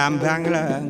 I'm lên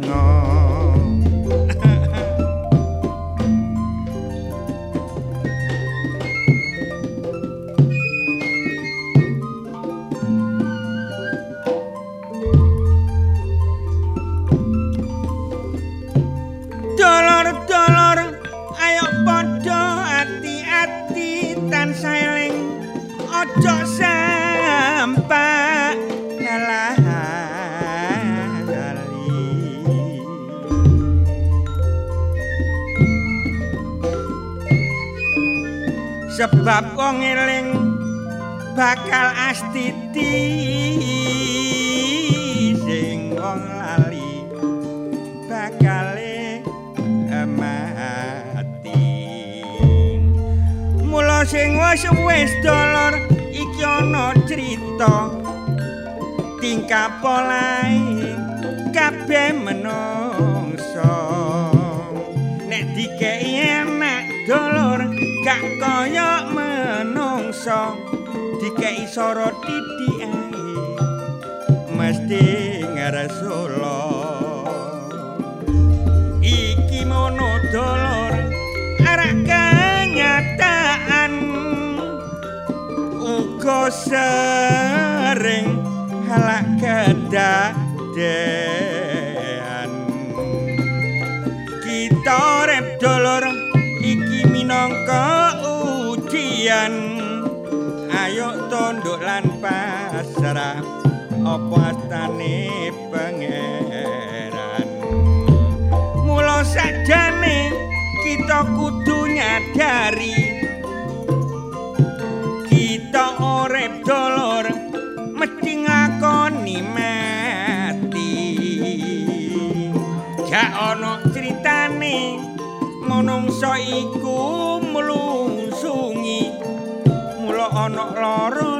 pasrah apa astane pangeran? Mula sakjane kita kudu nyadari kita urip dolor mesti ngakoni mati. Gak ono critane manungsa iku mlungsungi. Mula ana lara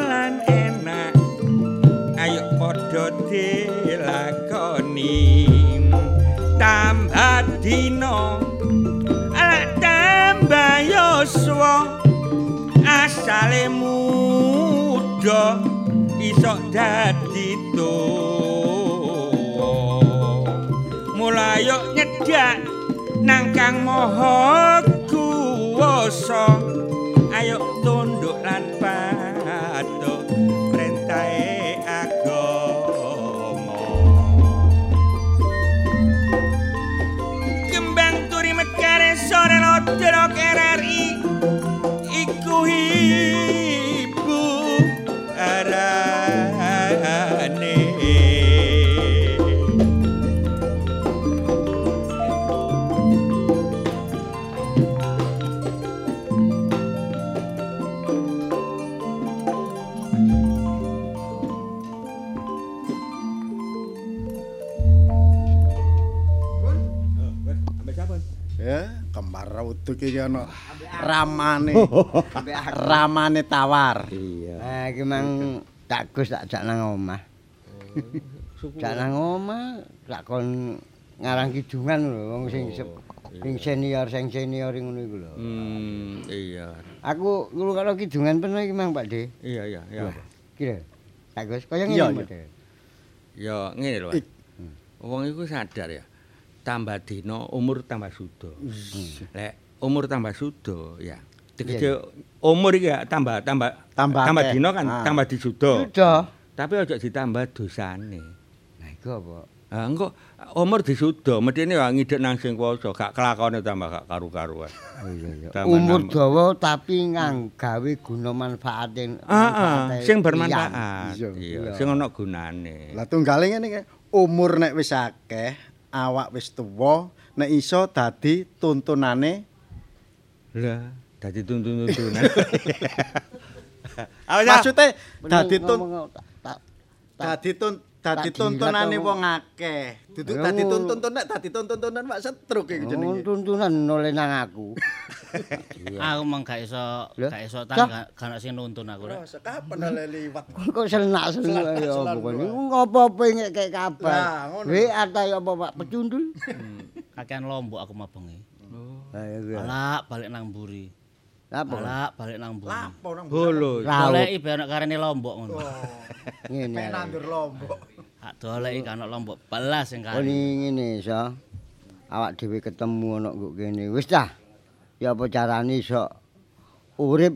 dilakoni. Tambah dina. Ala tambah yuswa. Asale muda iso dadi tuwa. Yuk nyedak nang kang maha kuwasa. Ayo tunduk lan patuh utuh iki ana ramane. ramane tawar. Nah, iki mang tak Gus tak jak nang omah. Jak nang omah tak kon ngarang kidungan lho wong sing sep- sing senior sing senior ngono iku lho. Hmm, iya. Aku ngulu kalau kidungan pernah iki mang Pak De. Iya, iya, iya. Kira. Tak Gus kaya Iya, ngene iya. De. Ya ngene lho. Mas. Wong iku sadar ya. Tambah dina umur tambah suda. Lek umur tambah suda ya. Tegese umur iki tambah tambah Tambah tambah dina kan Ah. tambah disuda. Sudah. Tapi aja ditambah dosane. Nah, iku apa? Ah engko umur disuda, medine ya ngidek nang sing kuwasa, gak kelakone tambah gak karu-karuan. Oh iya iya. Tambah Umur dawa tapi ngang gawe guna manfaatin. Ah, ah, manfaate sing bermanfaat. Iya. sing ana gunane. Lah tunggale ngene iki, umur nek wis akeh, awak wis tuwa, nek iso dadi tuntunane Lah, dadi tuntun-tuntunan. Apa maksude dadi tun ngomong, tak- tak- dadi tun dadi tak tuntunane wong akeh. Duduk Ya, dadi tuntun nek dadi tuntunan Pak setruk iki jenenge. tuntunan noleh nang aku. Aku mong gak iso gak iso tan gak sing nuntun aku rek. Kapan ale liwat. Kok selnak-seluk Selanak, ya kon. Ngopo-opo ngek kek kabar. ngono. We ata ya apa Pak pecundul. Kakean lombok aku mau bengi. Lah. Balak balik nang mburi. Apa? Balak balik nang mburi. Lapo nang. Laut. Goleki ben ono karene lombok ngono. Ngene. Mek nandur lombok. Hak doleki kan lombok belas sing Oh kare. ini ngene iso. Awak dhewe ketemu ana kok kene. Wis dah. Ya apa carane iso urip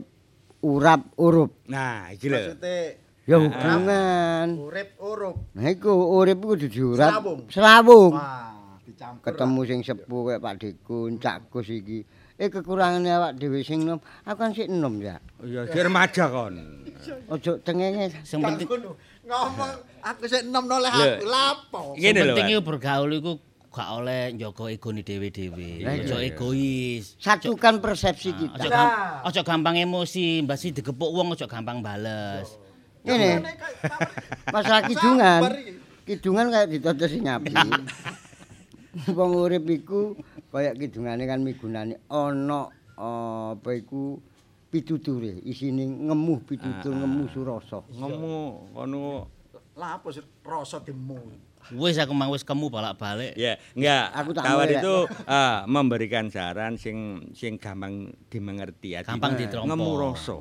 urap urup. Nah, iki lho. Maksude Ya hubungan. urip urup. Nah iku urip iku kudu diurap. Selawung. Selawung. Wah. Ketemu sing sepuh kayak Pak Dikun, Cak Gus iki. Eh kekurangane awak dhewe sing nom, aku kan sik enom ya. Ya si remaja kon. Ojo cengenge. Sing penting. Ngomong aku sik enom noleh Lho. aku lapo. sing penting bergaul iku gak oleh njaga egone dhewe-dhewe. Aja iya. egois. Satukan persepsi Aja kita. aja gampang emosi, mbasi digepuk wong aja gampang bales. Ngene, masalah kidungan. Kidungan kayak ditotos sing apik. Wong urip iku kaya kidungane kan migunani ana apa iku pituture, isine ngemuh pitutur, ngemuh surasa. Kono Lapo sih rasa demu. Wis aku mang wis kemu balak-balik. Ya, enggak. Aku tak mulai, itu ah, memberikan saran sing sing gampang dimengerti ya. Gampang ditrompo. Ngemu rasa.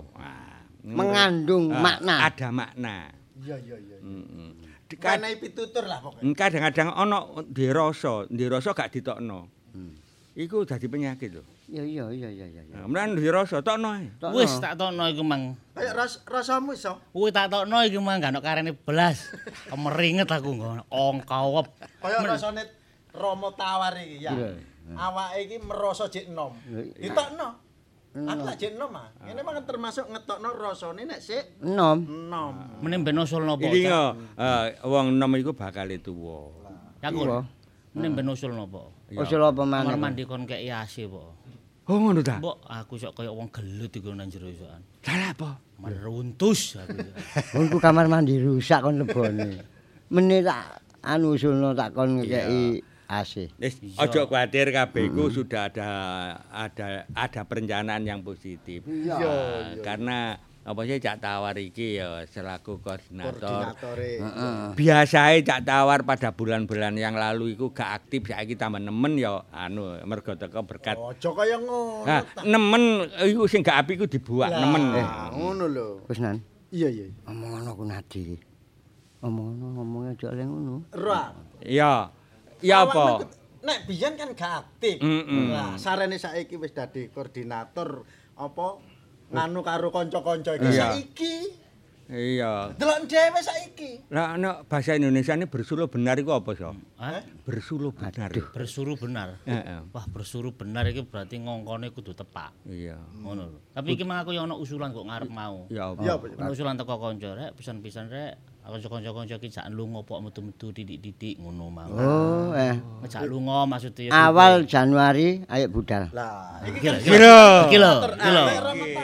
Ngemu Mengandung. Ah, makna. Ada makna. Iya iya iya. Heeh. Di- Kanai pitutur lah pokoknya. Kadang-kadang ana di rasa, di rasa gak ditokno. Hmm. Iku dadi penyakit lho. Ya iya iya iya iya. Nah, Mulane di rasa tokno ae. Tokno. Wis tak tokno iku mang. Kayak ras rasamu iso. Kuwi tak tokno iki mang gak ono karene belas. Kemeringet aku ngono. Ongkawep. Kaya rasane Romo tawar iki ya. Awake iki merasa jek enom. Ditokno. Aku tak jek enom ah. Ngene mah termasuk ngetokno rasane nek sik Enom. enom. Meneh ben usul napa? Iki yo eh, wong enom iku bakal tuwa. Iya. Meneh ben usul napa? Usul apa maneh? Kamar mandi kon kek ase po. Oh ngono ta? Mbok aku sok kaya wong gelut iku nang jero isokan. Salah apa? Meruntus aku. Wongku kamar mandi rusak kon lebone. Meneh tak anu usulno tak kon ngekeki Asih. Aja khawatir kabeh iku sudah ada ada ada perencanaan yang positif. Iya, karena apa sih Cak Tawar iki ya selaku koordinator. Koordinatore. Biasae Cak Tawar pada bulan-bulan yang lalu iku gak aktif saiki tambah nemen ya anu mergo teko berkat. Aja kaya ngono. Nah, nemen iku sing gak apik iku dibuak nemen. Lah, ngono lho. Wis nan. Iya iya. Omong ngono ku Nadi. Omong ngono ngomongnya aja oleh ngono. Ra. Ya. Ya apa? Nek biyen kan gak aktif. Mm-mm. Lah, sarene saiki wis dadi koordinator apa nganu karo kanca-kanca iki Iya. saiki. Iya. Delok dhewe saiki. Lah nek bahasa Indonesia ini bersuluh benar iku apa, So? Hah? Bersuluh benar. Bersuruh benar. Heeh. Wah, bersuruh benar iki berarti ngongkone kudu tepak. Iya. Ngono lho. Tapi iki mang aku ya ana usulan kok ngarep mau. Ya apa? Ya apa? Ana usulan teko kanca rek, pisan-pisan rek. Kanca-kanca iki jak lunga pok metu-metu titik-titik ngono mang. Oh, eh. Jak lunga maksudnya ya Awal Januari ayo budal. Lah, iki lho. Iki lho, iki lho.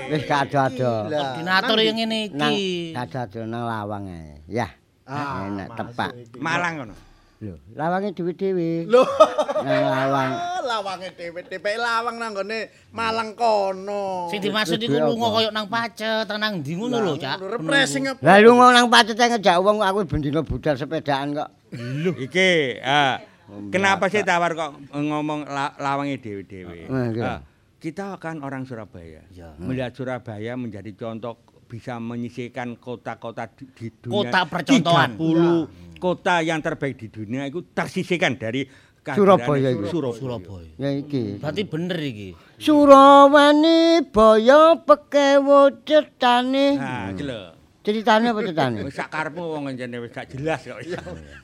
Wis gak ada-ada. Koordinator yang ngene iki. gak ada nang lawang ae. Ya. Ah, Enak tepak. Malang ngono. Lho, lawange dhewe-dhewe. Lho, Nang lawang. lawange dhewe-dhewe lawang nang gone Malang kono. Sing dimaksud iku lunga koyo nang pacet, nang ndi ngono lho, Cak. Refreshing? Lah lu nang pacet ngejak wong aku bendina budal sepedaan kok. Iki, ah, kenapa sih Tawar kok ngomong la, lawange dewe-dewe? Nah. Ah, kita kan orang Surabaya. Melihat Surabaya menjadi contoh bisa menyisihkan kota-kota di, di dunia. Kota percontohan. 30 kota yang terbaik di dunia itu tersisihkan dari Surabaya itu. Surabaya. Surabaya. Ya iki. Berarti bener iki. Surawani baya pekewo cetane. Iki lho. Ceritane apa ceritane? Wis sak karepmu wong wis gak jelas kok.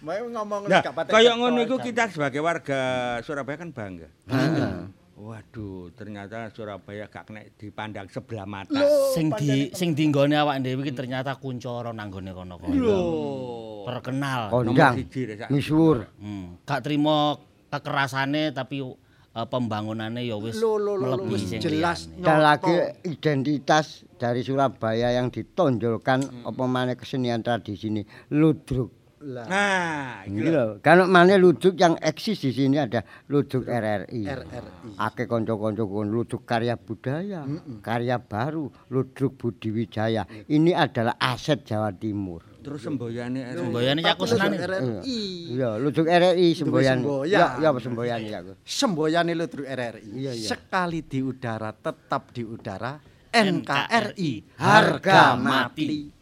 Mau ngomong gak patek kaya teko ngono iku kita sebagai warga Surabaya kan bangga. Heeh. Waduh, ternyata Surabaya gak kena dipandang sebelah mata. Sing di sing dinggone awak dhewe iki ternyata kuncoro nang gone kono-kono. Loh. Terkenal. Kondang. Misuwur. Hmm. Gak trimo kekerasane tapi eh, pembangunane ya wis Lho, lho, lho, lho, melebihi sing jelas. Dan lagi identitas dari Surabaya yang ditonjolkan apa maneh kesenian tradisi ini ludruk. Lah, Nah, Ini lho. loh, kalau mana ludruk yang eksis di sini ada ludruk RRI. RRI. Ake konco-konco kon ludruk karya budaya, karya baru, ludruk Budi Wijaya. Ini adalah aset Jawa Timur. Terus semboyane Semboyane ya aku senang. RRI. Iya, ludruk RRI semboyan. Ya, ya apa semboyan ya aku. Semboyane Ludruk RRI. Iya, iya. Sekali di udara tetap di udara. NKRI Harga mati.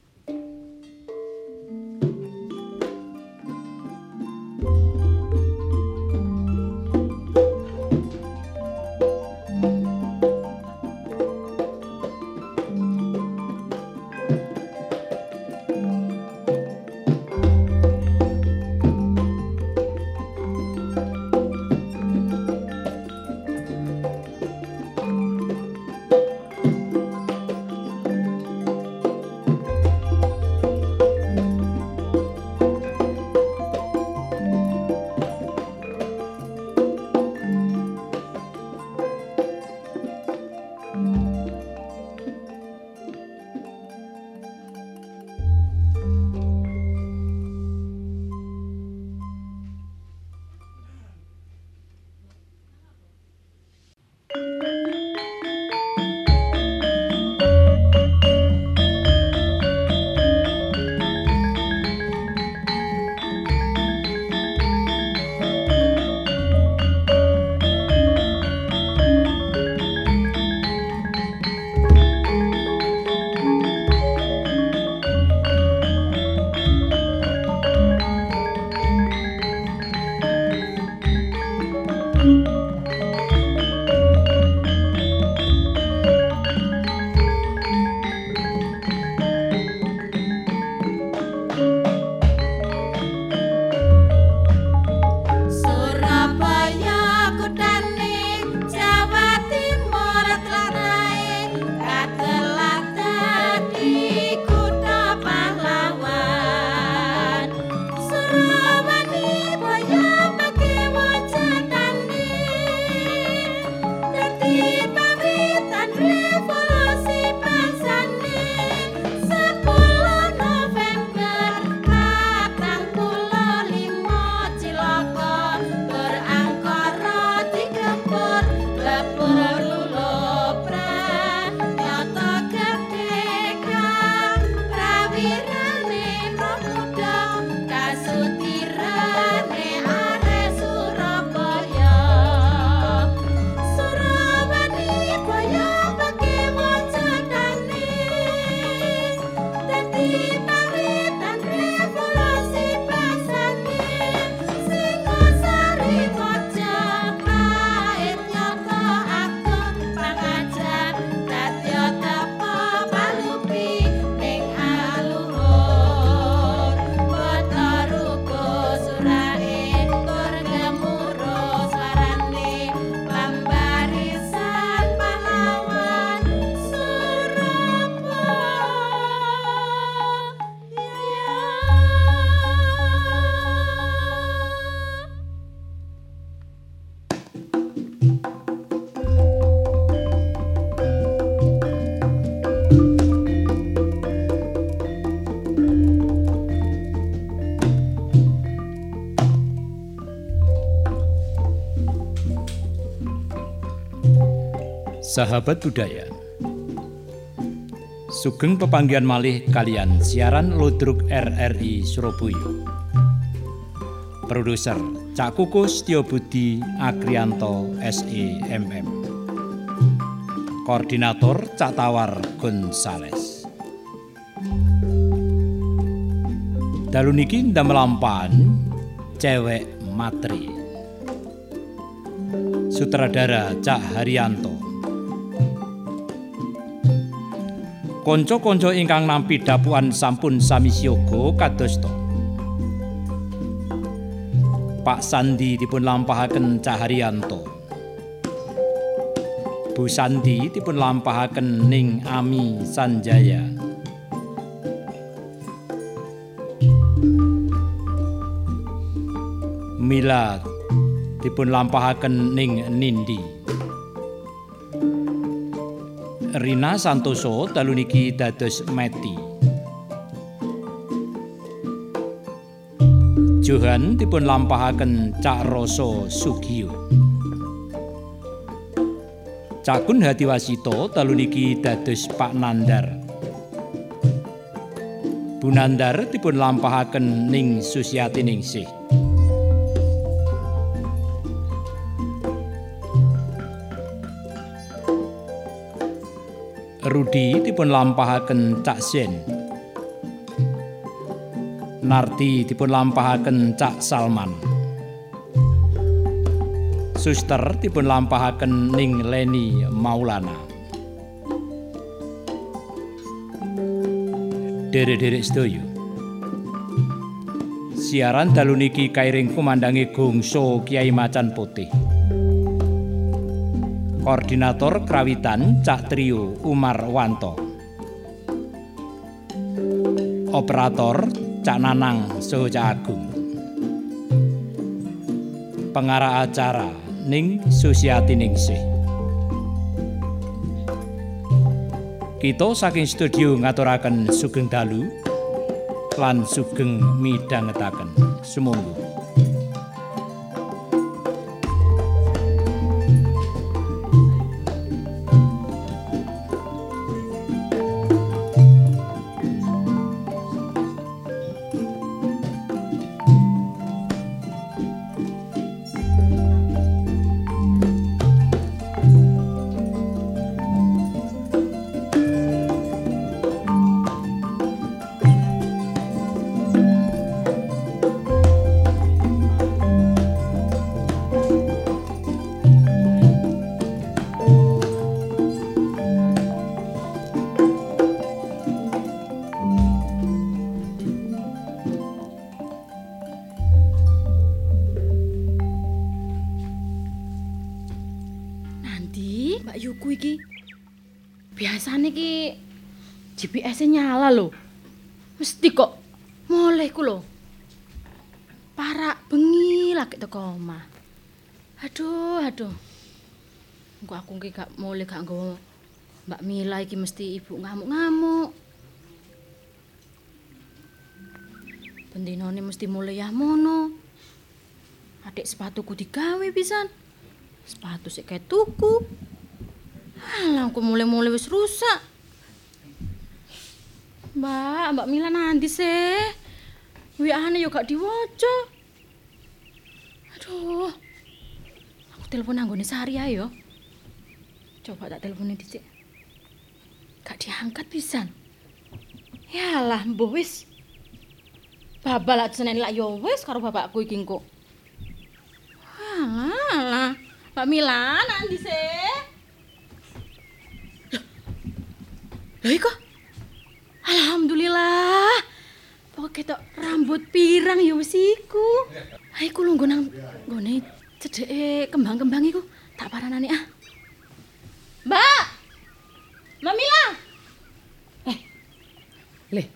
Sahabat budaya. Sugeng pepanggihan malih kalian siaran Ludruk RRI Surabaya. Produser Cak Kukus Tio Budi Agrianto SEMM. Koordinator Cak Tawar Gonzales. Dalu niki ndamelampahan cewek matri. Sutradara Cak Haryanto. Konco-konco ingkang nampi dapuan sampun sami siyaga kadosta. Pak Sandi dipun lampahaken Caharyanto. Bu Sandi dipun lampahaken Ning Ami Sanjaya. Mila dipun lampahaken Ning Nindi. Rina Santoso dalu niki dados Meti. Johan dipun lampahaken Cak Rasa Sugiyo. Cakun Hadiwasito dalu niki dados Pak Nandar. Bu Nandar dipun lampahaken Ning Susiati Ningsih. Rudi dipun lampahaken Cak Sen. Narti dipun lampahaken Cak Salman. Suster dipun lampahaken Ning Leni Maulana. Derek-derek sedaya. Siaran dalu niki kairing kumandangi gongso Kiai Macan Putih. Koordinator Krawitan Cak Trio Umar Wanto. Operator Cak Nanang Soho Cak Agung. Pengarah acara Ning Susiati Ningsih. Kita saking studio ngaturaken sugeng dalu lan sugeng midhangetaken. Sumangga. Mulai gak nggawa Mbak Mila iki mesti ibu ngamuk-ngamuk. Bendinone mesti mulai ya mono. Adik sepatuku digawe pisan. Sepatu sik kayak tuku. Alah, aku mulai-mulai wis rusak. Mbak, Mbak Mila nanti sih. WA-ane yo gak diwaca. Aduh. Aku telepon anggone Sari ae yo. Coba tak teleponin dicik. Gak diangkat pisan. Yalah, mbuh wis. Babal lak seneni lak yo wis karo bapakku iki engko. Alah, alah. Mbak Mila, nanti sih. Loh, iko. Alhamdulillah. Pokoke tok rambut pirang ya wis iku. Ha iku nggo nang nggone cedeke kembang-kembang iku. Tak paranane ah. Mbak. Mbak Mila. Leh,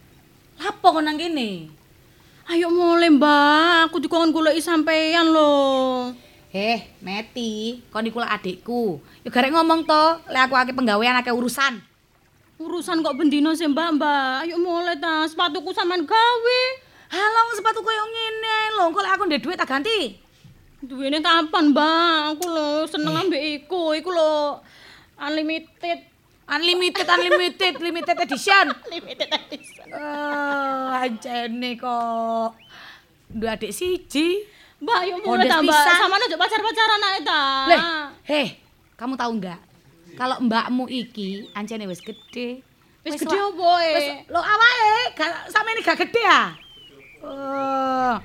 lapo kok nang kene? Ayo mulai, Mbak. Aku dikon goleki sampean lho. Eh, Meti, kon iku lak adikku. Ya garek ngomong to, lek aku akeh penggawean akeh urusan. Urusan kok bendino sih, Mbak, Mbak. Ayo mulai ta, sepatuku sampean gawe. Halang sepatu koyo ngene lho, kok lek aku ndek duit tak ganti. Duwene kapan, Mbak? Aku lho seneng ambek iku. Iku lho Unlimited. Unlimited, unlimited, limited edition. Limited edition. Eh, anjene kok. Dua adik siji. Mbak, yuk mulai Modest ta, Mbak. pisan. Sama aja pacar-pacaran ae ta. Leh, heh, kamu tahu nggak? Kalau mbakmu iki ancene wis gede. Wis gede opo e? Wis lo awake gak sampeyan gak gede ya? Oh.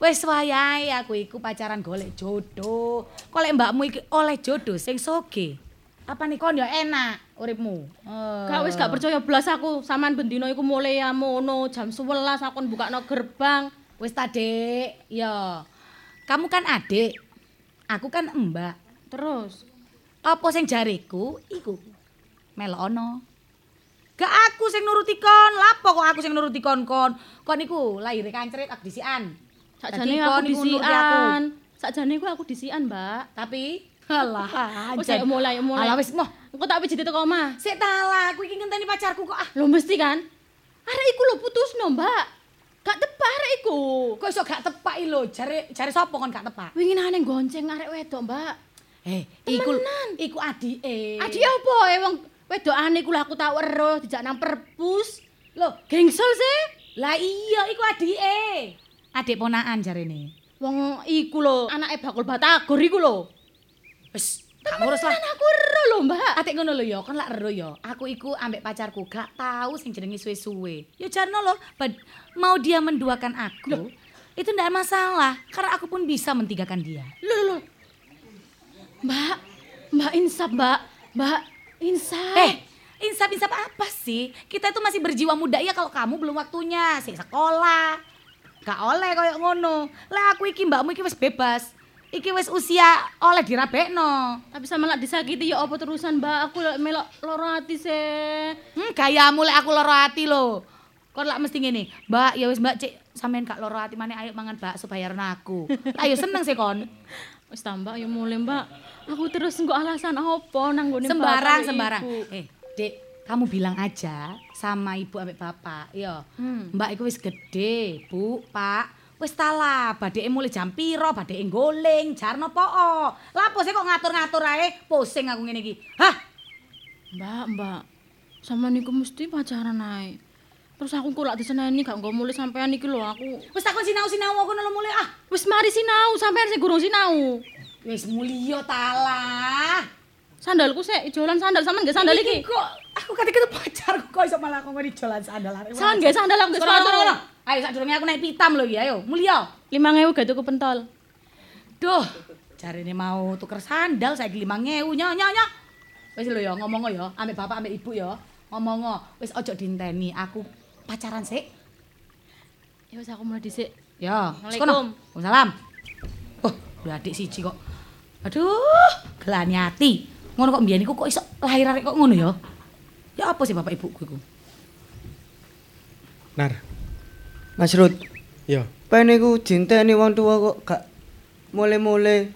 Wis wayahe aku iku pacaran golek jodoh. Kok lek mbakmu iki oleh jodoh sing soge. Apa nih kon ya enak uripmu? Oh. Gak wis gak percaya blas aku. Saman bendino iku mulai ya mono jam 11 aku bukakno gerbang. Wis ta, Dik. Ya. Kamu kan adik. Aku kan mbak. Terus Apa sing jariku iku melono. Gak aku sing nuruti kon, lapo kok aku sing nuruti kon kon. Kon iku lahir kancret aku disian. sakjane aku disian. Sakjane aku aku disian, Mbak. Tapi alah Wis anjen. ayo mulai mulai. Alah wis moh. Engko tak pijit teko omah. Sik talah, aku iki ngenteni pacarku kok ah. Lho mesti kan? Arek iku lho putusno, Mbak. Gak tepak arek iku. Kok iso gak tepak lho, jare jare sapa kon gak tepak? Winginane gonceng arek wedok, Mbak. Eh, iku iku adike. Adik apa e wong wedokane iku lho aku tak weruh dijak nang perpus. Lho, Gengsel sih. lah iya iku adike. Adik ponakan jarene. Wong iku lho anake bakul batagor iku lho. Wis, gak ngurus lah. Aku weruh lho, Mbak. Atik ngono lho ya, kon lak ero ya. Aku iku ambek pacarku gak tahu sing jenenge suwe-suwe. Ya jarno lho, mau dia menduakan aku, itu ndak masalah karena aku pun bisa mentigakan dia. Lho lho. Mbak, Mbak insaf, Mbak. Mbak insaf. Eh, insaf-insaf apa sih? Kita itu masih berjiwa muda ya kalau kamu belum waktunya, sik sekolah. Gak oleh koyo ngono. Lah aku iki mbakmu iki wis bebas. Iki wis usia oleh dirabekno. tapi sama lak disakiti ya apa terusan, Mbak? Aku melok loro ati sih. Hmm, gayamu lek aku loro ati lho. Kon lak mesti ngene, Mbak, ya wis Mbak Cik, sampean gak loro ati maneh ayo mangan bakso bayaran aku. Ayo seneng sih kon. Wis tambah ya mulai, Mbak. Aku terus engko alasan apa nang gone Sembarang sembarang. ibu. Eh, Dek, kamu bilang aja sama ibu ambek bapak, yo. Hmm. Mbak iku wis gede, Bu, Pak. Wis talah, badeke mulai jam piro, badeke goling, jarno poo. Lapo sih kok ngatur-ngatur ae, pusing aku ngene iki. Hah? Mbak, Mbak. Sama niku mesti pacaran ae. Terus aku kok lak diseneni gak nggo mulai sampean iki lho aku. Wis takon sinau-sinau aku lho mulai ah. Wis mari sinau, sampean sing gurung sinau. Wis mulya talah. Sandalku sik ijolan sandal sampean nggih sandal iki. kok aku kate ketemu pacarku kok iso malah ngomong jalan sandal arek. Sampean nggih sandal aku nggih Sepatu Ayo sadurunge aku naik pitam lho iki, ayo. Mulya. 5000 gak tuku pentol. Duh, jarine mau tuker sandal saiki 5000 nyo nyo nyo. Wis lho ya ngomong ya ambek bapak ambek ibu ya. Ngomong wis ojo dinteni aku pacaran sik. Ya wis aku mulai dhisik. Ya, Assalamualaikum. Waalaikumsalam. Oh, dua adik siji kok. Aduh, gelani ati. Ngono kok mbiyen iku kok iso lahir arek kok ngono ya? Ya apa sih bapak ibuku iku? Nar, Mas Rut, yo, pen iku dinteni wong tuwa kok gak mule-mule.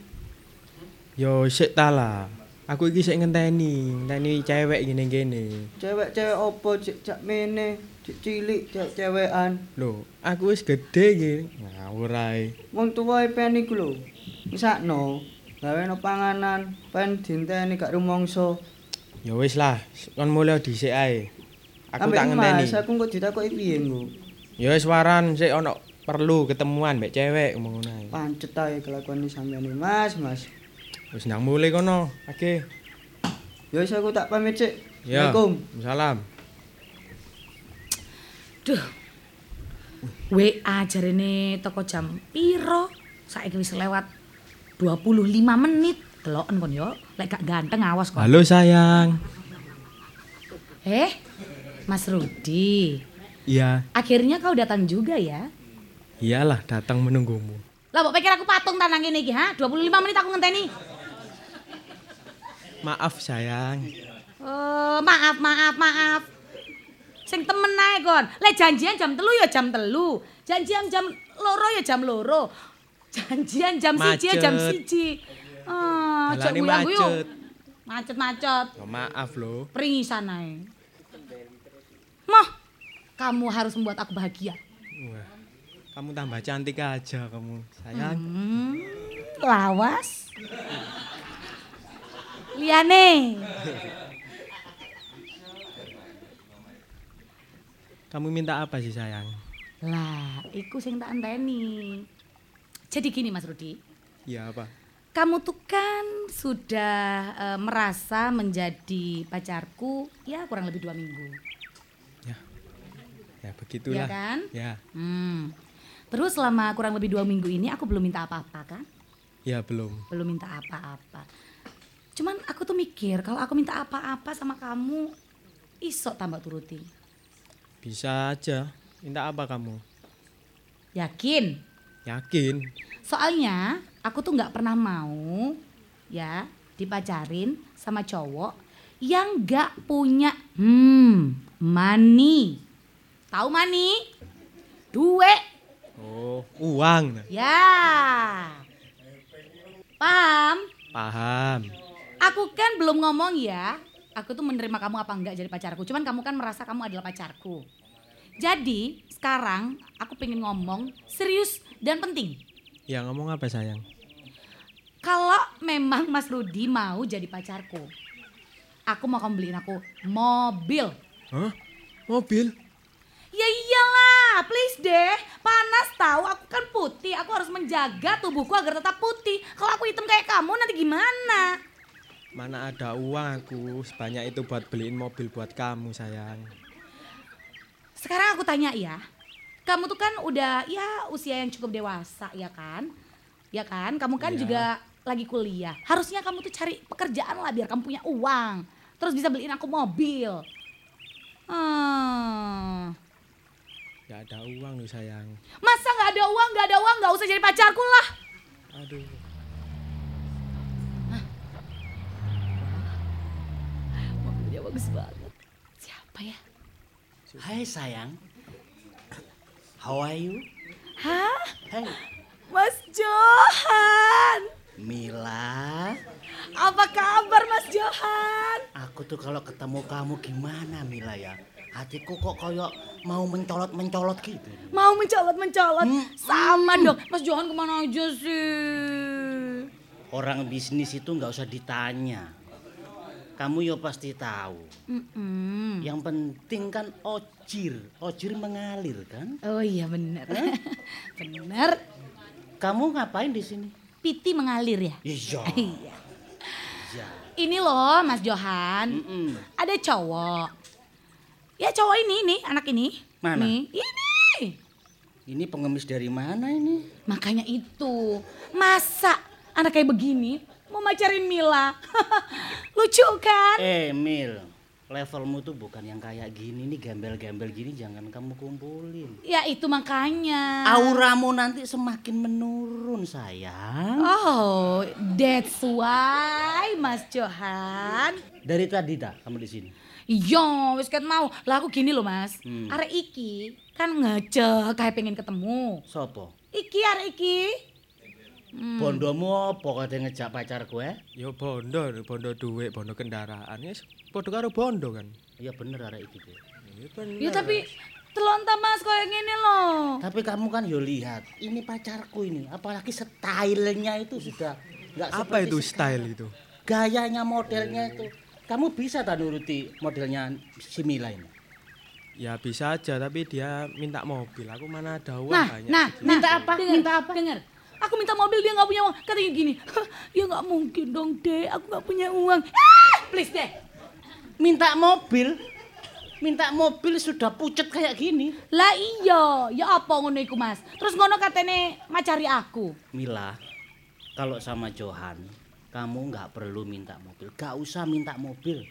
yo sik ta lah. Aku iki sik ngenteni, ngenteni cewek gini gini. Cewek-cewek opo cek cak mene, cek cilik, cek cewekan. Loh, aku wis gede iki. Ngawur ae. Wong tuwa pen iku lho. Misakno, gawe no panganan, pen dinteni gak rumangsa. Ya wis lah, kon mulai dhisik ae. Aku Ambek tak Mas, ngenteni. aku kok ditakoki piye nggo. Ya wis waran sik ono perlu ketemuan mbek cewek ngono ae. Pancet ae kelakuan sampeyan iki, Mas, Mas. Wis nang mulai kono. Oke. Ya wis aku tak pamit sik. Ya. Assalamualaikum. Salam. Duh. WA jarene toko jam piro? Saiki wis lewat 25 menit. Deloken kon yo, lek gak ganteng awas kon. Halo sayang. Eh, Mas Rudi. Iya, Akhirnya kau datang juga ya? iyalah datang menunggumu. Lah mbok pikir aku patung tanang kene iki, ha? 25 menit aku ngenteni. Maaf sayang. Oh, maaf, maaf, maaf. Sing temen ae kon. Lek janjian jam telu ya jam telu. Janjian jam loro ya jam loro. Janjian jam siji ya jam siji. Ah, aja macet. Macet-macet. Ya, maaf loh. Peringisan ae. Mah, kamu harus membuat aku bahagia. Wah, kamu tambah cantik aja kamu sayang. Hmm, lawas. Liyane. Kamu minta apa sih sayang? Lah, iku sing tak enteni. Jadi gini Mas Rudi, Ya apa? kamu tuh kan sudah eh, merasa menjadi pacarku ya kurang lebih dua minggu. Ya begitulah. Iya kan? Ya, Hmm. Terus selama kurang lebih dua minggu ini aku belum minta apa-apa kan? ya belum. Belum minta apa-apa. Cuman aku tuh mikir kalau aku minta apa-apa sama kamu, iso tambah turuti. Bisa aja. Minta apa kamu? Yakin? Yakin? Soalnya aku tuh nggak pernah mau ya dipacarin sama cowok yang nggak punya hmm money. Tahu money? Duit. Oh, uang. Ya. Paham? Paham. Aku kan belum ngomong ya. Aku tuh menerima kamu apa enggak jadi pacarku. Cuman kamu kan merasa kamu adalah pacarku. Jadi sekarang aku pengen ngomong serius dan penting. Ya ngomong apa sayang? Kalau memang Mas Rudi mau jadi pacarku, aku mau kamu beliin aku mobil. Hah? Mobil? Ya iyalah, please deh. Panas tahu, aku kan putih. Aku harus menjaga tubuhku agar tetap putih. Kalau aku hitam kayak kamu nanti gimana? Mana ada uang aku sebanyak itu buat beliin mobil buat kamu sayang. Sekarang aku tanya ya. Kamu tuh kan udah ya usia yang cukup dewasa ya kan? Ya kan? Kamu kan Iya. juga lagi kuliah. Harusnya kamu tuh cari pekerjaan lah biar kamu punya uang. Terus bisa beliin aku mobil. Hmm. Gak ada uang loh sayang. Masa nggak ada uang, nggak ada uang, nggak usah jadi pacarku lah. Aduh. Mobilnya bagus banget. Siapa ya? Hai sayang. How are you? Hah? Hey, Mas Johan. Mila. Apa kabar Mas Johan? Aku tuh kalau ketemu kamu gimana Mila ya? Hatiku kok kayak mau mencolot-mencolot gitu. Mau mencolot-mencolot? Sama dong. Mas Johan ke mana aja sih? Orang bisnis itu nggak usah ditanya. Kamu ya pasti tahu. Mm-mm. Yang penting kan ojir. Ojir mengalir kan? Oh iya bener. bener. Kamu ngapain di sini? Piti mengalir ya? Iya. Iya. Iya. Ini loh Mas Johan. Mm-mm. Ada cowok. Ya cowok ini nih, anak ini. Mana? Nih, ini. Ini pengemis dari mana ini? Makanya itu. Masa anak kayak begini mau macarin Mila? Lucu kan? Eh Mil, levelmu tuh bukan yang kayak gini nih gembel-gembel gini jangan kamu kumpulin. Ya itu makanya. Auramu nanti semakin menurun sayang. Oh, that's why Mas Johan. Dari tadi tak kamu di sini. Iya, wis ket mau. Lah aku gini loh, Mas. Hmm. Arek iki kan ngecek kayak pengen ketemu. Sopo? Iki arek iki. Hmm. Bondomu apa kate ngejak pacar gue? Yo bondo, bondo duit, bondo kendaraan. Ya podo karo bondo kan. Iya bener arek iki. Ya bener. Ya tapi telonta Mas kayak gini loh. Tapi kamu kan yo lihat, ini pacarku ini, apalagi stylenya itu sudah nggak apa itu sekarang. style itu? Gayanya modelnya itu. Kamu bisa tak nuruti modelnya si Mila ini? Ya bisa aja, tapi dia minta mobil. Aku mana ada uang Nah, banyak. nah, gitu. minta apa? Minta apa? Dengar. Aku minta mobil dia nggak punya uang. Katanya gini, "Hah, ya nggak mungkin dong deh, aku nggak punya uang. Ah, please deh. Minta mobil? Minta mobil sudah pucet kayak gini. Lah iya, ya apa ngono iku Mas? Terus ngono katene macari aku. Mila, kalau sama Johan, kamu nggak perlu minta mobil. Gak usah minta mobil.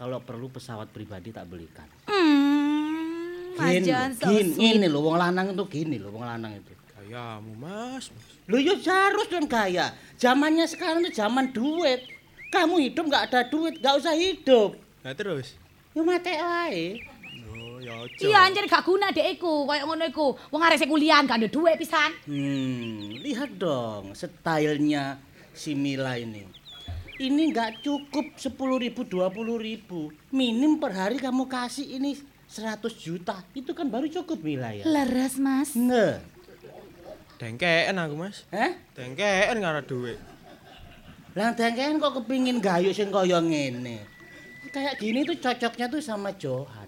Kalau perlu pesawat pribadi tak belikan. Hmm, Mas Gini, so gini, loh, wong lanang itu gini loh, wong lanang itu. Kayamu mas. Lu yo harus dong kaya. Zamannya sekarang itu zaman duit. Kamu hidup nggak ada duit, nggak usah hidup. Nah terus? Yo mate wae. Oh ya. Iya anjir gak guna dek iku, koyo ngono iku. Wong arek sik kuliah gak ada duit pisan. Hmm, lihat dong stylenya si Mila ini. Ini nggak cukup 10 ribu, 20 ribu. Minim per hari kamu kasih ini 100 juta. Itu kan baru cukup Mila ya. Leres, Mas. Nah, Dengkeen aku mas. eh? Dengkeen nggak ada duit. Lah dengken kok kepingin gayuk sing kaya ngene. Kayak gini tuh cocoknya tuh sama Johan.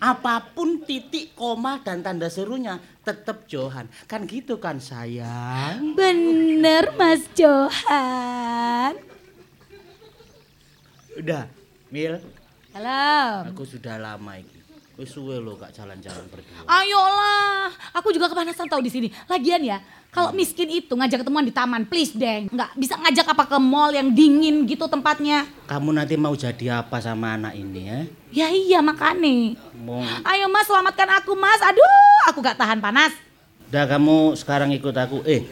Apa pun titik, koma dan tanda serunya tetap Johan. Kan gitu kan sayang? Bener Mas Johan. Udah, Mil, Halo. aku sudah lama iki. Wis suwe lo gak jalan-jalan berdua. Ayolah, aku juga kepanasan tahu di sini. Lagian ya, kalau miskin itu ngajak ketemuan di taman, please deng. Nggak bisa ngajak apa ke mall yang dingin gitu tempatnya. Kamu nanti mau jadi apa sama anak ini ya? Ya iya makanya. Mau Ayo mas selamatkan aku mas. Aduh, aku gak tahan panas. Udah kamu sekarang ikut aku. Eh,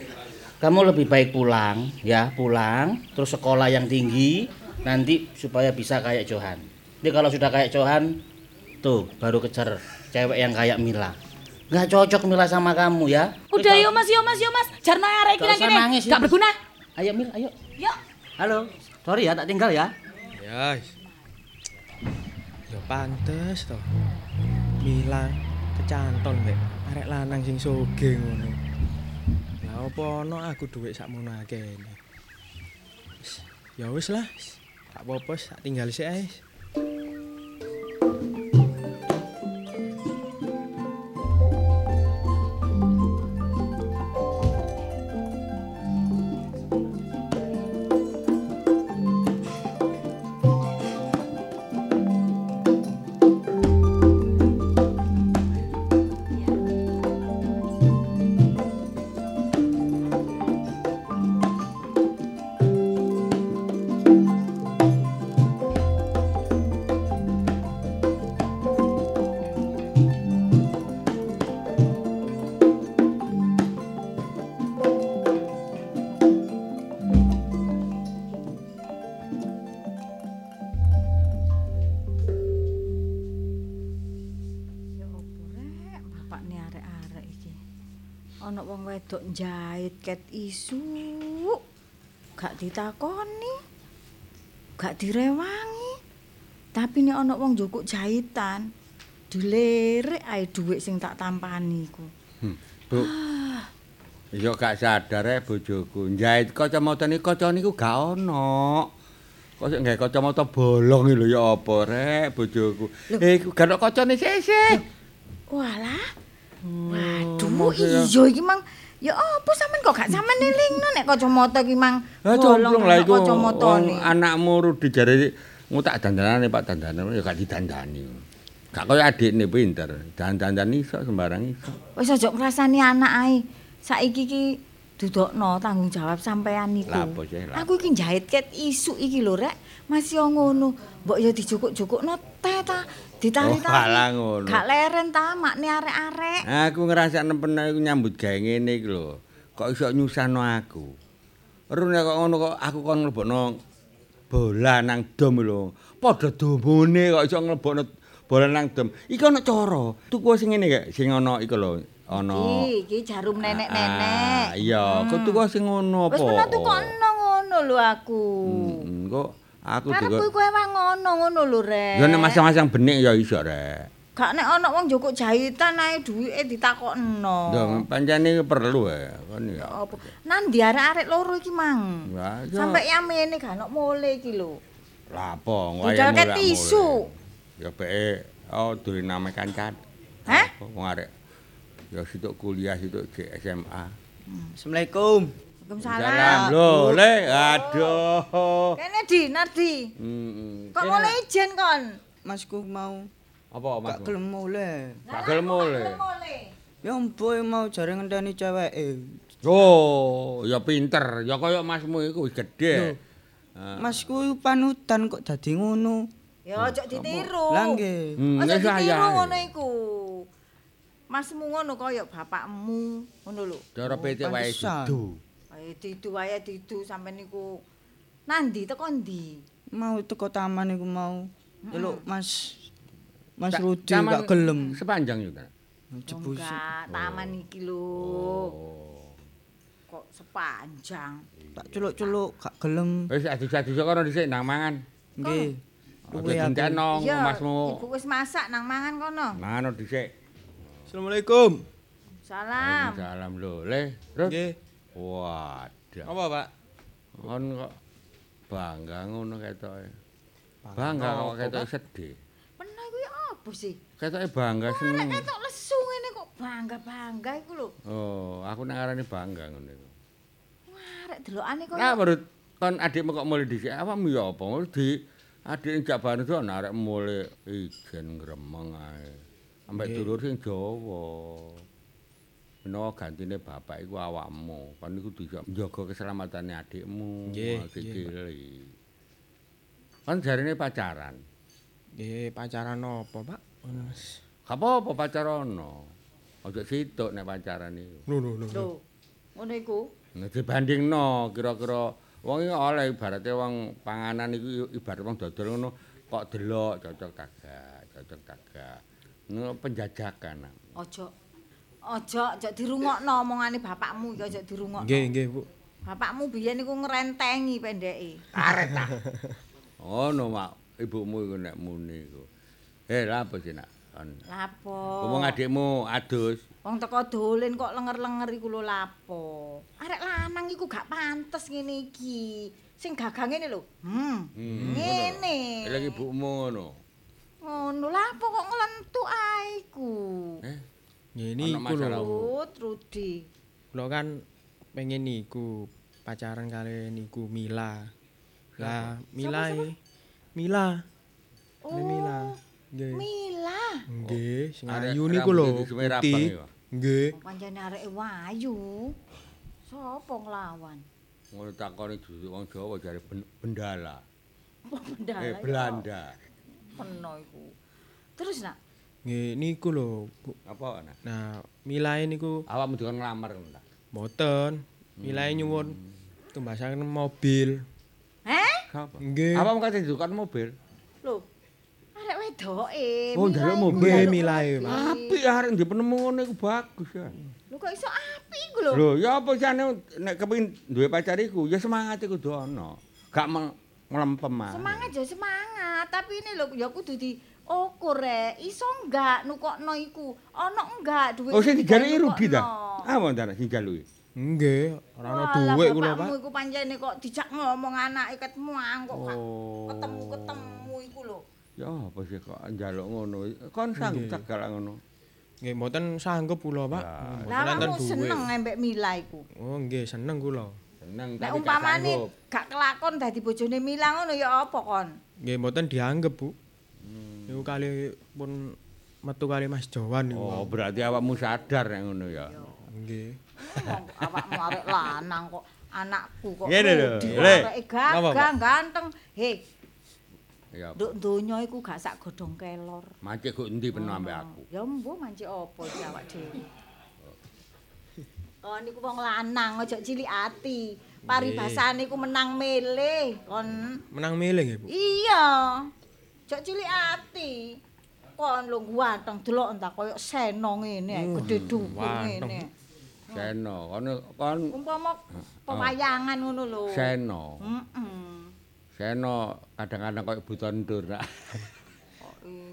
kamu lebih baik pulang ya, pulang terus sekolah yang tinggi nanti supaya bisa kayak Johan. Jadi kalau sudah kayak Johan, tuh baru kejar cewek yang kayak Mila. Nggak cocok Mila sama kamu ya. Udah yuk mas, yuk mas, yuk mas. Jarno arek iki usah kene. nangis, Gak berguna. Ayo Mil, ayo. Yuk. Halo. Sorry ya tak tinggal ya. Ya. Ya pantes to. Mila kecanton mek arek lanang sing soge ngono. Lah opo ono aku dhuwit sakmono akeh. Wis, Ya wis lah. Tak apa-apa, tak tinggal sik ae. Wedok njait ket isu. Gak ditakoni. Gak direwangi. Tapi nek ana wong njukuk jahitan, dilerek ae dhuwit sing tak tampani iku. Hmm, Bu. Ya gak sadar ya bojoku. Njait kacamata niku kaca niku gak ono. Kok sik nggae kacamata bolong lho ya apa rek bojoku. Eh gak ono kacane sisik. Walah. Waduh, maksudnya- iya iki mang ya apa sampean kok gak sampean nilingno nek kacamata iki mang Lah cemplung lah iku. kacamatane. Anakmu Rudi jare mau tak dandanane Pak dandanan ya gak didandani. Gak kaya adikne pinter. Dandan-dandan iso sembarang iso. Wis aja ngrasani anak ae. Saiki iki dudukno tanggung jawab sampean niku. Lah apa sih, lah. Aku iki njahit ket isu iki lho rek. Masih ngono. Mbok yo dijukuk-jukukno teh ta, ditari-tari. Oh. Gak leren ta makne arek-arek. Aku ngrasakne pernah iku nyambut gawe ngene iki lho. Kok iso nyusahno aku. Rune kok ngono kok aku kon mlebokno bola nang dom lho. Padha domone kok iso mlebokno bola nang dom. Iki ana cara. Tuku sing ngene kek, sing ana iku lho. Ana Iki iki jarum nenek-nenek. Ah, iya, kok tuku sing ngono apa? Wis pernah tukokno ngono lho aku. Hmm, kok aku juga iku emang ngono ngono lho rek. Ya nek masang-masang benik ya iso rek. Gak nek ana wong njukuk jahitan ae duwike ditakokno. Ya pancene perlu ya kan ya. Apa? Nang ndi arek-arek loro iki mang? Ya. Sampai yamene gak ono mule iki lho. Lah apa Budal ket tisu. Ya beke oh duwe name kancan. Hah? Wong arek ya situk kuliah situk SMA. Assalamualaikum. Waalaikumsalam. Salam lho, Le. Aduh. Kene di, Nardi. Hmm. Kok mulai ijen kon? Masku mau Apa Mas? gak gelem mulai. Gak gelem mule. Ya mboy mau jare ngenteni ceweke. Oh, ya pinter. Ya kaya masmu iku wis gedhe. Ah. Masku panutan kok dadi ngono. Ya ojo ditiru. Lah nggih. Hmm, Ojo ditiru ngono iku. Masmu ngono kaya bapakmu, ngono lho. Cara PT wae pantesan. Ayo didu wae didu sampean niku. Nandi teko ndi? Mau teko taman iku mau. Delok Mas Mas Rudi gak gelem. Sepanjang juga. Jebus. Enggak, taman iki lho. Kok sepanjang. Tak celuk-celuk gak gelem. Wis adus-adus kono dhisik nang mangan. Nggih. Aku. dinteno masmu. ibu wis masak nang mangan kono. Mangan dhisik. Assalamualaikum. Salam. Salam lho, Le. Rut. Nggih. Waduh. Apa, Pak? Kon kok bangga ngono ketoke. Bangga kok ketoke sedih. Meneh kuwi apa sih? Ketoke bangga Nek seneng. ketok lesu ngene kok bangga-bangga iku lho. Oh, aku nang arani bangga ngono iku. Arek delokane kok Nah, menurut kon adikmu kok mulai dhisik, awakmu ya apa? Di adik jaban itu ana arek mulai ijen gremeng ae. Ambek dulur sing Jawa. Menawa gantine bapak iku awakmu, kon iku bisa njaga keselamatane adikmu, cilik. Kan jarine pacaran. Nggih, pacaran apa, Pak? Ngono, Mas. Gak apa-apa pacarono. Ojo situk nek pacaran iku. Lho, lho, lho. Lho, ngono iku. Nah, dibandingno kira-kira wong iki oleh ibarate wong panganan iku ibarat wong dodol ngono kok delok cocok kagak, cocok kagak. Ngono penjajakan. Ojo ojo ojo dirungokno omongane bapakmu iki ojo dirungokno. Nggih, nggih, Bu. Bapakmu biyen iku ngrentengi pendeke. Arek ta. Ngono mak ibumu iku nek muni iku. Eh, lha apa sih nak? Lapo? Ngomong adikmu adus. Wong teko dolen kok lenger-lenger iku lho lapo. Arek lanang iku gak pantes ngene iki. Sing gagang ngene lho. Hmm. Hmm, Ngene. Lagi ibumu ngono. Ngono lapo kok nglentuk ae iku. Eh, Niku masalah lho. Rudi. Kula kan pengen niku pacaran kali niku Mila. Lah, Mila. Mila. Oh. Mila. Nggih. Mila. Nggih, sing Arek ayu niku lho. putih. Nggih. Pancene areke wayu. Sopo nglawan? ngono takoni duduk wong Jawa jare ben- bendala. Bendala. Eh. Belanda. Peno iku. Terus nak, Nggih, niku lho, Bu. Apa nak? Nah, Mila e niku Awakmu dikon nglamar ngono ta? mboten. Mila e nyuwun tumbasaken mobil. eh? Nggih. Awakmu kate dukan mobil. Lho. Arek wedoke. Oh, iku mobil. njaluk Mila e, mobil. Pak. Apik arek ndek penemu ngono iku bagus ya. Lho kok iso apik iku lho? Lho, ya apa jane nek kepengin duwe pacar iku ya semangat iku kudu ana. Gak ae. Semangat ya semangat, tapi ini lho ya kudu diukur rek. Iso enggak nukokno iku? Ono enggak duwe Oh, sing dijaluki Rudi ta? Apa ndak sing dijaluki? Nggih, ora ana dhuwit kula, Pak. Bapakmu iku pancene kok dijak ngomong anake ket muang kok gak Oh. ketemu-ketemu iku lho. Ya apa sih kok njaluk ngono? Kon sanggup cegal ngono. Nggih, mboten sanggup kula, Pak. Lah, Mboten Lah enten kamu seneng dhuwit. mbek Mila iku. Oh, nggih, seneng kula. Seneng Nek tapi gak umpamane sanggup. gak kelakon dadi bojone Mila ngono ya apa kon? Nggih, mboten dianggep, Bu. Niku kali pun metu kali Mas Jawan niku. Oh, berarti awakmu sadar nek ngono ya. Nggih. Awakmu arek lanang kok anakku kok Ngene lho, gagah Pak? ganteng. Hei, Ya. nduk donya iku gak sak godhong kelor. Mancik kok endi peno ambek aku. Ya mbuh mancik apa iki awak dhewe. Oh niku wong lanang aja cilik ati. Paribasane iku menang milih kon. Menang milih nggih, Bu. Iya. Aja cilik ati. Kon lho ganteng delok entar koyo seno ngene ae, gedhe dhuwur ngene. Seno, kon kon Umpama pewayangan ngono lho. Seno. Heeh. Seno kadang-kadang koyo buta ndur.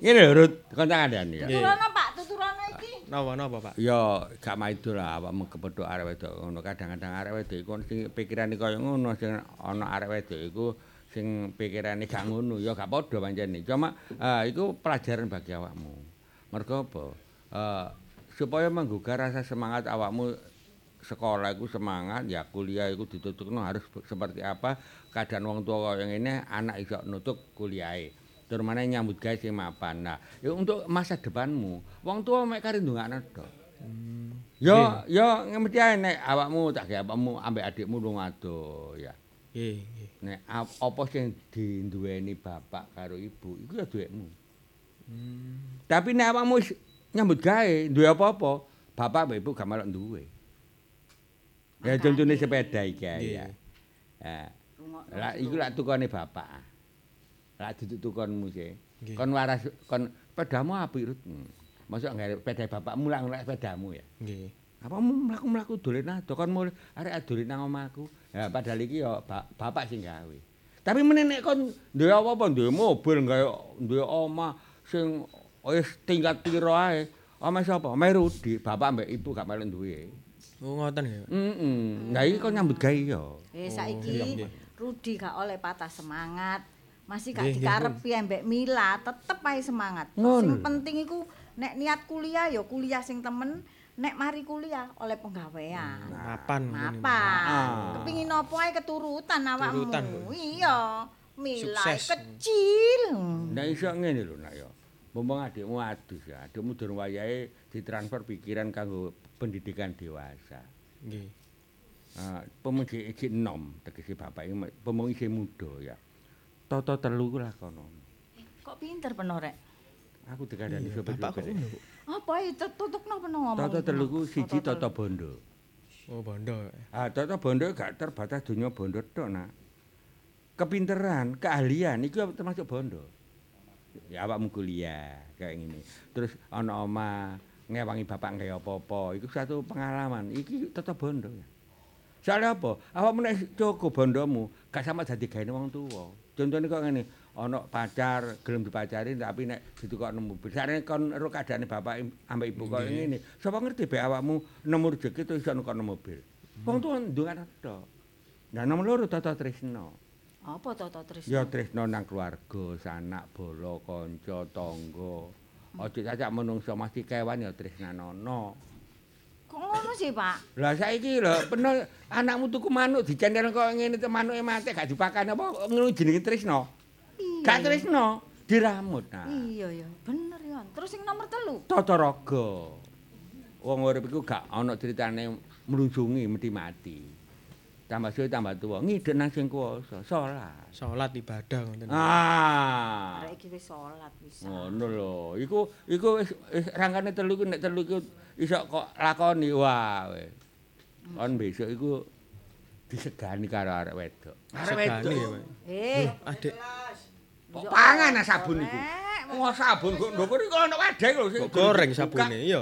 Ngene lho, Rut, kandhani ya. Tuturana Pak, tuturana iki. Napa napa, Pak? Ya gak maido lah awakmu kepethuk arek wedok ngono. Kadang-kadang arek wedok iku pikirane kaya ngono, sing ana arek wedok iku sing pikirane gak ngono ya gak padha pancene. Cuma eh, iku pelajaran bagi awakmu. Mergo apa? Eh, supaya menggugah rasa semangat awakmu sekolah iku semangat ya kuliah iku ditutupno harus seperti apa keadaan wong tua kaya ngene anak iso nutup kuliahe tur maneh nyambut gawe sing mapan nah ya untuk masa depanmu wong tua mek kari ndongakno tok yo yo mesti ae nek awakmu tak gawe awakmu ambek adikmu lunga ado ya nggih. Nek ap- apa sing dinduweni bapak karo ibu iku ya duwekmu tapi nek awakmu nyambut gawe duwe apa-apa bapak mbek ibu gak melok duwe Ya contohnya sepeda iki ya. Ya. Lah iku lak tukane bapak. Lah duduk tukonmu sih. Kon waras kon pedamu apik Rut. Hmm. Masuk nggak sepeda bapakmu lak sepedamu ya. Nggih. Apa mu mlaku-mlaku dolen ado kon mulai arek adolen nang omahku. Ya padahal iki ya ba- bapak sing gawe. Tapi meneh nek kon duwe apa-apa duwe mobil gawe duwe omah sing wis tingkat piro ae. Omah sapa? Omah Rudi, bapak mbek ibu gak melok duwe. Oh, ngoten Pak. Heeh. Lah iki kon nyambut gawe ya. Eh saiki nggih. Rudi gak oleh patah semangat. Masih gak dikarepi ambek Mila, tetep ae semangat. Sing penting iku nek niat kuliah ya kuliah sing temen, nek mari kuliah oleh penggawean. Mapan. ngene. Mapan. Ah. Kepingin apa ae keturutan awakmu. Iya. Mila Sukses. kecil. Nah iso ngene lho nak ya. Mumpung adikmu adus ya, adikmu durung wayahe ditransfer pikiran kanggo pendidikan dewasa. Nggih. Ah, pemuji iki enom tegese bapak iki pemung isih muda ya. Toto telu ku lakono. Kok pinter peno rek? Aku dikandani Iya, bapak kok sopir-sopir. ngono, Bu? Apa itu tutukno peno ngomong. Toto telu ku siji Toto Toto Bondo. Oh, bondo. Ah, Toto Bondo gak terbatas dunia bondo tok, Nak. Kepinteran, keahlian itu termasuk bondo. Ya awakmu kuliah kayak gini. Terus ana oma ngewangi bapak kayak apa-apa, itu satu pengalaman. Iki tetep bondo. Soalnya apa? Awakmu nek cukup bondomu, gak sama dadi gaene wong tuwa. Contohnya kok ngene, ana pacar gelem dipacari tapi nek ditukokno mobil. Sakjane kon ero kadane bapak ambek ibu kok ngene. Sapa ngerti be awakmu nemu rezeki terus iso nukono mobil. Wong tuwa ndungan tok. Nah nomor loro tata tresno. Apa Toto Trisno? Ya tresno nang keluarga, sanak, bolo, kanca, tangga. Aja cacak menungso mesti kewan ya tresnanono. Kok ngono sih, Pak? Lah saiki lho peno anakmu tuku manuk dicendel kok ngene te manuke mati gak dipakan apa ngono jenenge tresno. Iya. Gak tresno, diramut nah. Iya ya, bener ya. Terus yang nomor telu. Tata raga. Wong urip iku gak ana critane mlunjungi mesti mati. Tambah suwe tambah tuwa, ngidek nang sing kuwasa, salat. Salat ibadah ngoten. Ah. Arek iki wis salat wis. Ngono lho. Iku iku wis rangkane telu iku nek telu iku iso kok lakoni wah wis. Kon besok iku disegani karo arek wedok. Arek wedok. Eh, Adik. Kok pangan ah sabun iku. Wah sabun kok ndukur iku ana wadah lho sing Kok goreng sabune, iya.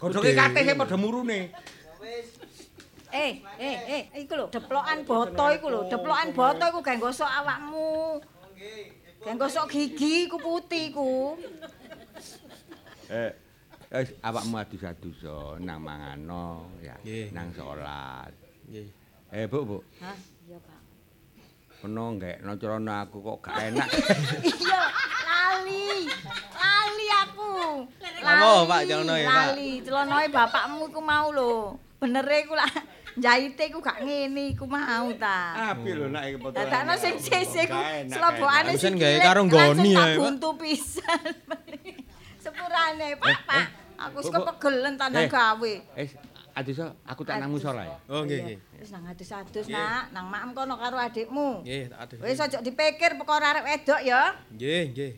Godhoke kate sing padha murune. eh, eh, eh, iku lho, deplokan boto iku lho, deplokan boto iku gawe gosok awakmu. Gawe gosok gigi iku putih iku. Eh wis awakmu adus-adusa nang mangano ya, Nggih. nang salat. Nggih. Eh Bu, Bu. Hah? Iya, Pak. Peno nggekno celana aku kok gak enak. Iya, lali. Lali aku. Apa, Pak, celanae, Pak? Lali, celanae bapakmu iku mau lho. Benere iku lah jahite iku gak ngene iku mau ta. Api lho nak iki foto. Dadakno sing sisi ku slobokane Harusan sikile gawe karo nggoni langsung tak ae, Pak. buntu pisan. Sepurane, Pak, Pak. Aku wis kepegelen tanang Eh. gawe. Eh, adusa aku tak nang musola ya. Oh, nggih, nggih. Wis nang adus-adus, Nak. Nang makem kono karo adikmu. Nggih, tak adus. Wis aja dipikir perkara arek wedok ya. Nggih, nggih.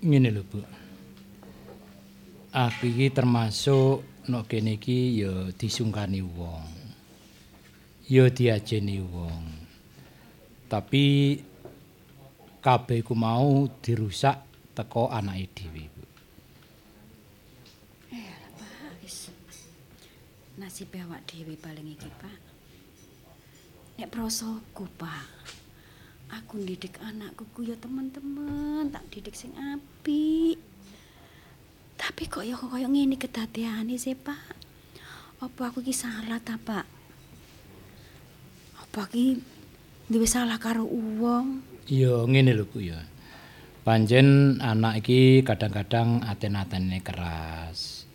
Ngene lho, Bu. Aku iki termasuk nok kene iki ya disungkani wong. Ya diajeni wong. Tapi kabeh ku mau dirusak teko anake dhewe. Bu. Eh, Pak. Nasib awak dhewe paling iki, Pak. Nek prasaku, Pak. Aku ndidik anakku ku ya teman-teman, tak didik sing apik. Tapi kok ya kaya ngene kedadeane sih, Pak. Apa aku iki salah ta, Pak? Apa iki duwe salah karo wong? Ya ngene lho, Bu ya. Panjen anak iki kadang-kadang aten-atene keras.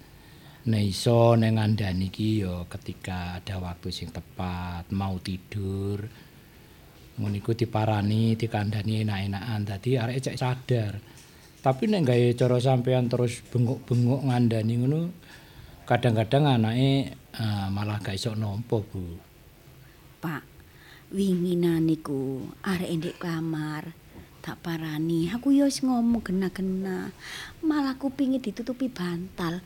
Nek iso ning ngandani iki ya ketika ada waktu sing tepat, mau tidur. Ngono iku diparani, dikandani enak-enakan. Dadi arek cek sadar. Tapi nek gawe cara sampean terus bengok-bengok ngandani ngono, kadang-kadang anake uh, malah gak iso nampa, Bu. Pak, winginan niku arek ndek kamar. Tak parani, aku wis ngomong gena-gena. Malah kupinge ditutupi bantal.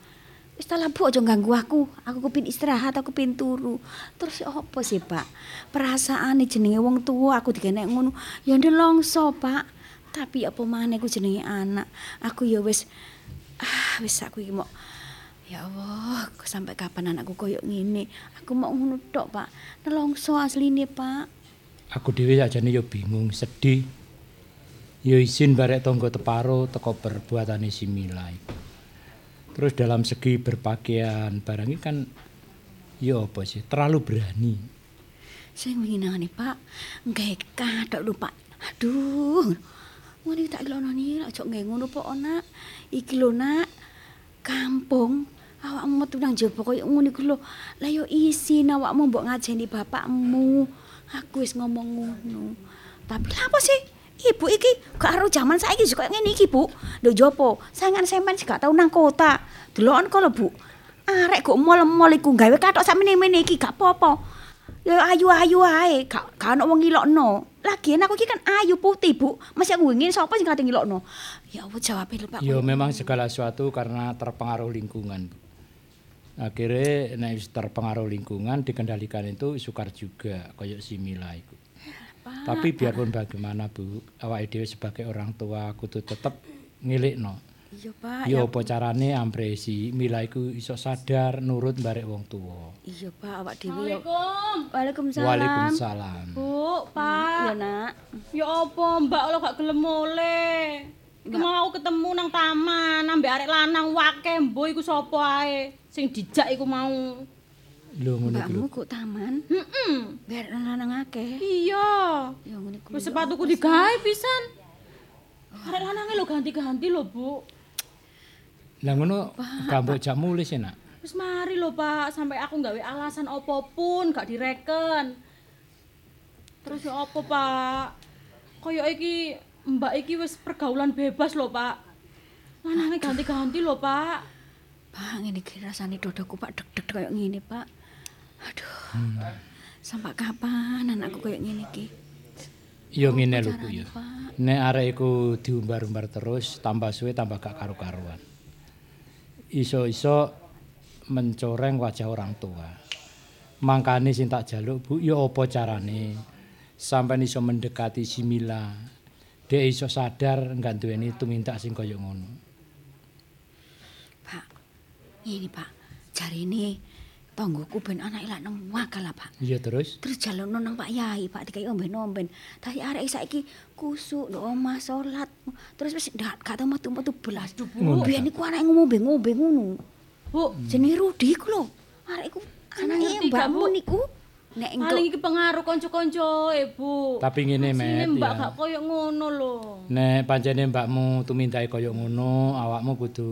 Wis tak labu aja ganggu aku. Aku kepin istirahat, aku kepin turu. Terus apa sih, Pak? Perasaane jenenge wong tua aku dikenek ngono. Ya ndelongso, Pak. Tapi apa maneh ku jenenge anak. Aku ya wis ah wis aku iki mau Ya Allah, kok sampai kapan anakku koyo ngene? Aku mau ngono tok, Pak. Nelongso asline, Pak. Aku dhewe sakjane ya bingung, sedih. Ya izin barek tangga teparo teko perbuatane si Mila iku. Terus dalam segi berpakaian barang iki kan ya apa sih? Terlalu berani. Sing winginane, Pak, nggae kathok lho, Pak. Aduh. Ngono tak ilono ni, aja nggae ngono po, Nak. Iki lho, Nak. Kampung awakmu metu nang jaba koyo ngono iku lho. Lah yo isin awakmu mbok ngajeni bapakmu. Aku wis ngomong ngono. Tapi apa sih? Ibu iki gak karo jaman saiki kok ngene iki, Bu. Lho jopo? Saingan sampean sing gak tau nang kota. Deloken kok Bu. Arek kok mol-mol iku gawe katok sakmene-mene iki gak apa-apa. Ya ayu-ayu ae, gak gak ono wong ngilokno. Lagian aku iki kan ayu putih, Bu. Masih aku ngene sapa sing kate ngilokno? Ya Allah jawab lho, Pak. Ya memang segala sesuatu karena terpengaruh lingkungan. Akhirnya wis terpengaruh lingkungan dikendalikan itu sukar juga kayak si Mila itu. Tapi biarpun bagaimana Bu, awake dhewe sebagai orang tua kudu tetep ngilikno. Iya, Pak. Ya apa carane ampre si Mila iku iso sadar nurut barek wong tuwa. Iya, Pak, awak dhewe. Assalamualaikum. Waalaikumsalam. Waalaikumsalam. Bu, Pak. Ya, Nak. Ya apa Mbak lo gak gelem mulih? Iku mau ketemu nang taman ambek arek lanang wake mbo iku sapa ae sing dijak iku mau. Lho ngono iku. Mbakmu kok taman? Heeh. Biar lanang akeh. Iya. Ya ngene iku. Wis sepatuku digawe pisan. Arek lanange lho ganti-ganti lho, Bu. Lah ngono gambok jak mulih sih, Nak. Wis mari lho, Pak, sampai aku gawe alasan apa pun gak direken. Terus ya apa, Pak? Kayak iki Mbak iki wis pergaulan bebas lho, Pak. Lanange ganti-ganti lho, Pak. Pak, ngene iki rasane dodoku Pak deg-deg koyo ngene, Pak. Aduh. Sampai kapan anakku koyo ngene iki? Ya ngene lho, Bu ya. Nek arek iku diumbar-umbar terus, tambah suwe tambah gak karu-karuan. Iso-iso mencoreng wajah orang tua. Mangkane sing tak jaluk, Bu, ya apa carane sampeyan iso mendekati si Mila. Dek iso sadar enggak duweni tumintak sing kaya ngono. Pak. Ini, Pak. Jarine tanggoku ben anake lak wakal lah, Pak. Iya terus? Terus jalono nang Pak Yai, Pak dikai omben-omben. Tapi arek saiki kusuk ndok omah salat. Terus wis ndak gak tau metu-metu belas. Biyen iku anake ngombe-ngombe ngono. Bu, Jenenge Rudi iku lho. Arek iku anake mbakmu niku. Nek engko paling iki pengaruh kanca-kanca, Bu. Tapi ngene, Met, Mbak ya. gak koyo ngono lho. Nek pancene mbakmu tumintai kaya ngono, awakmu kudu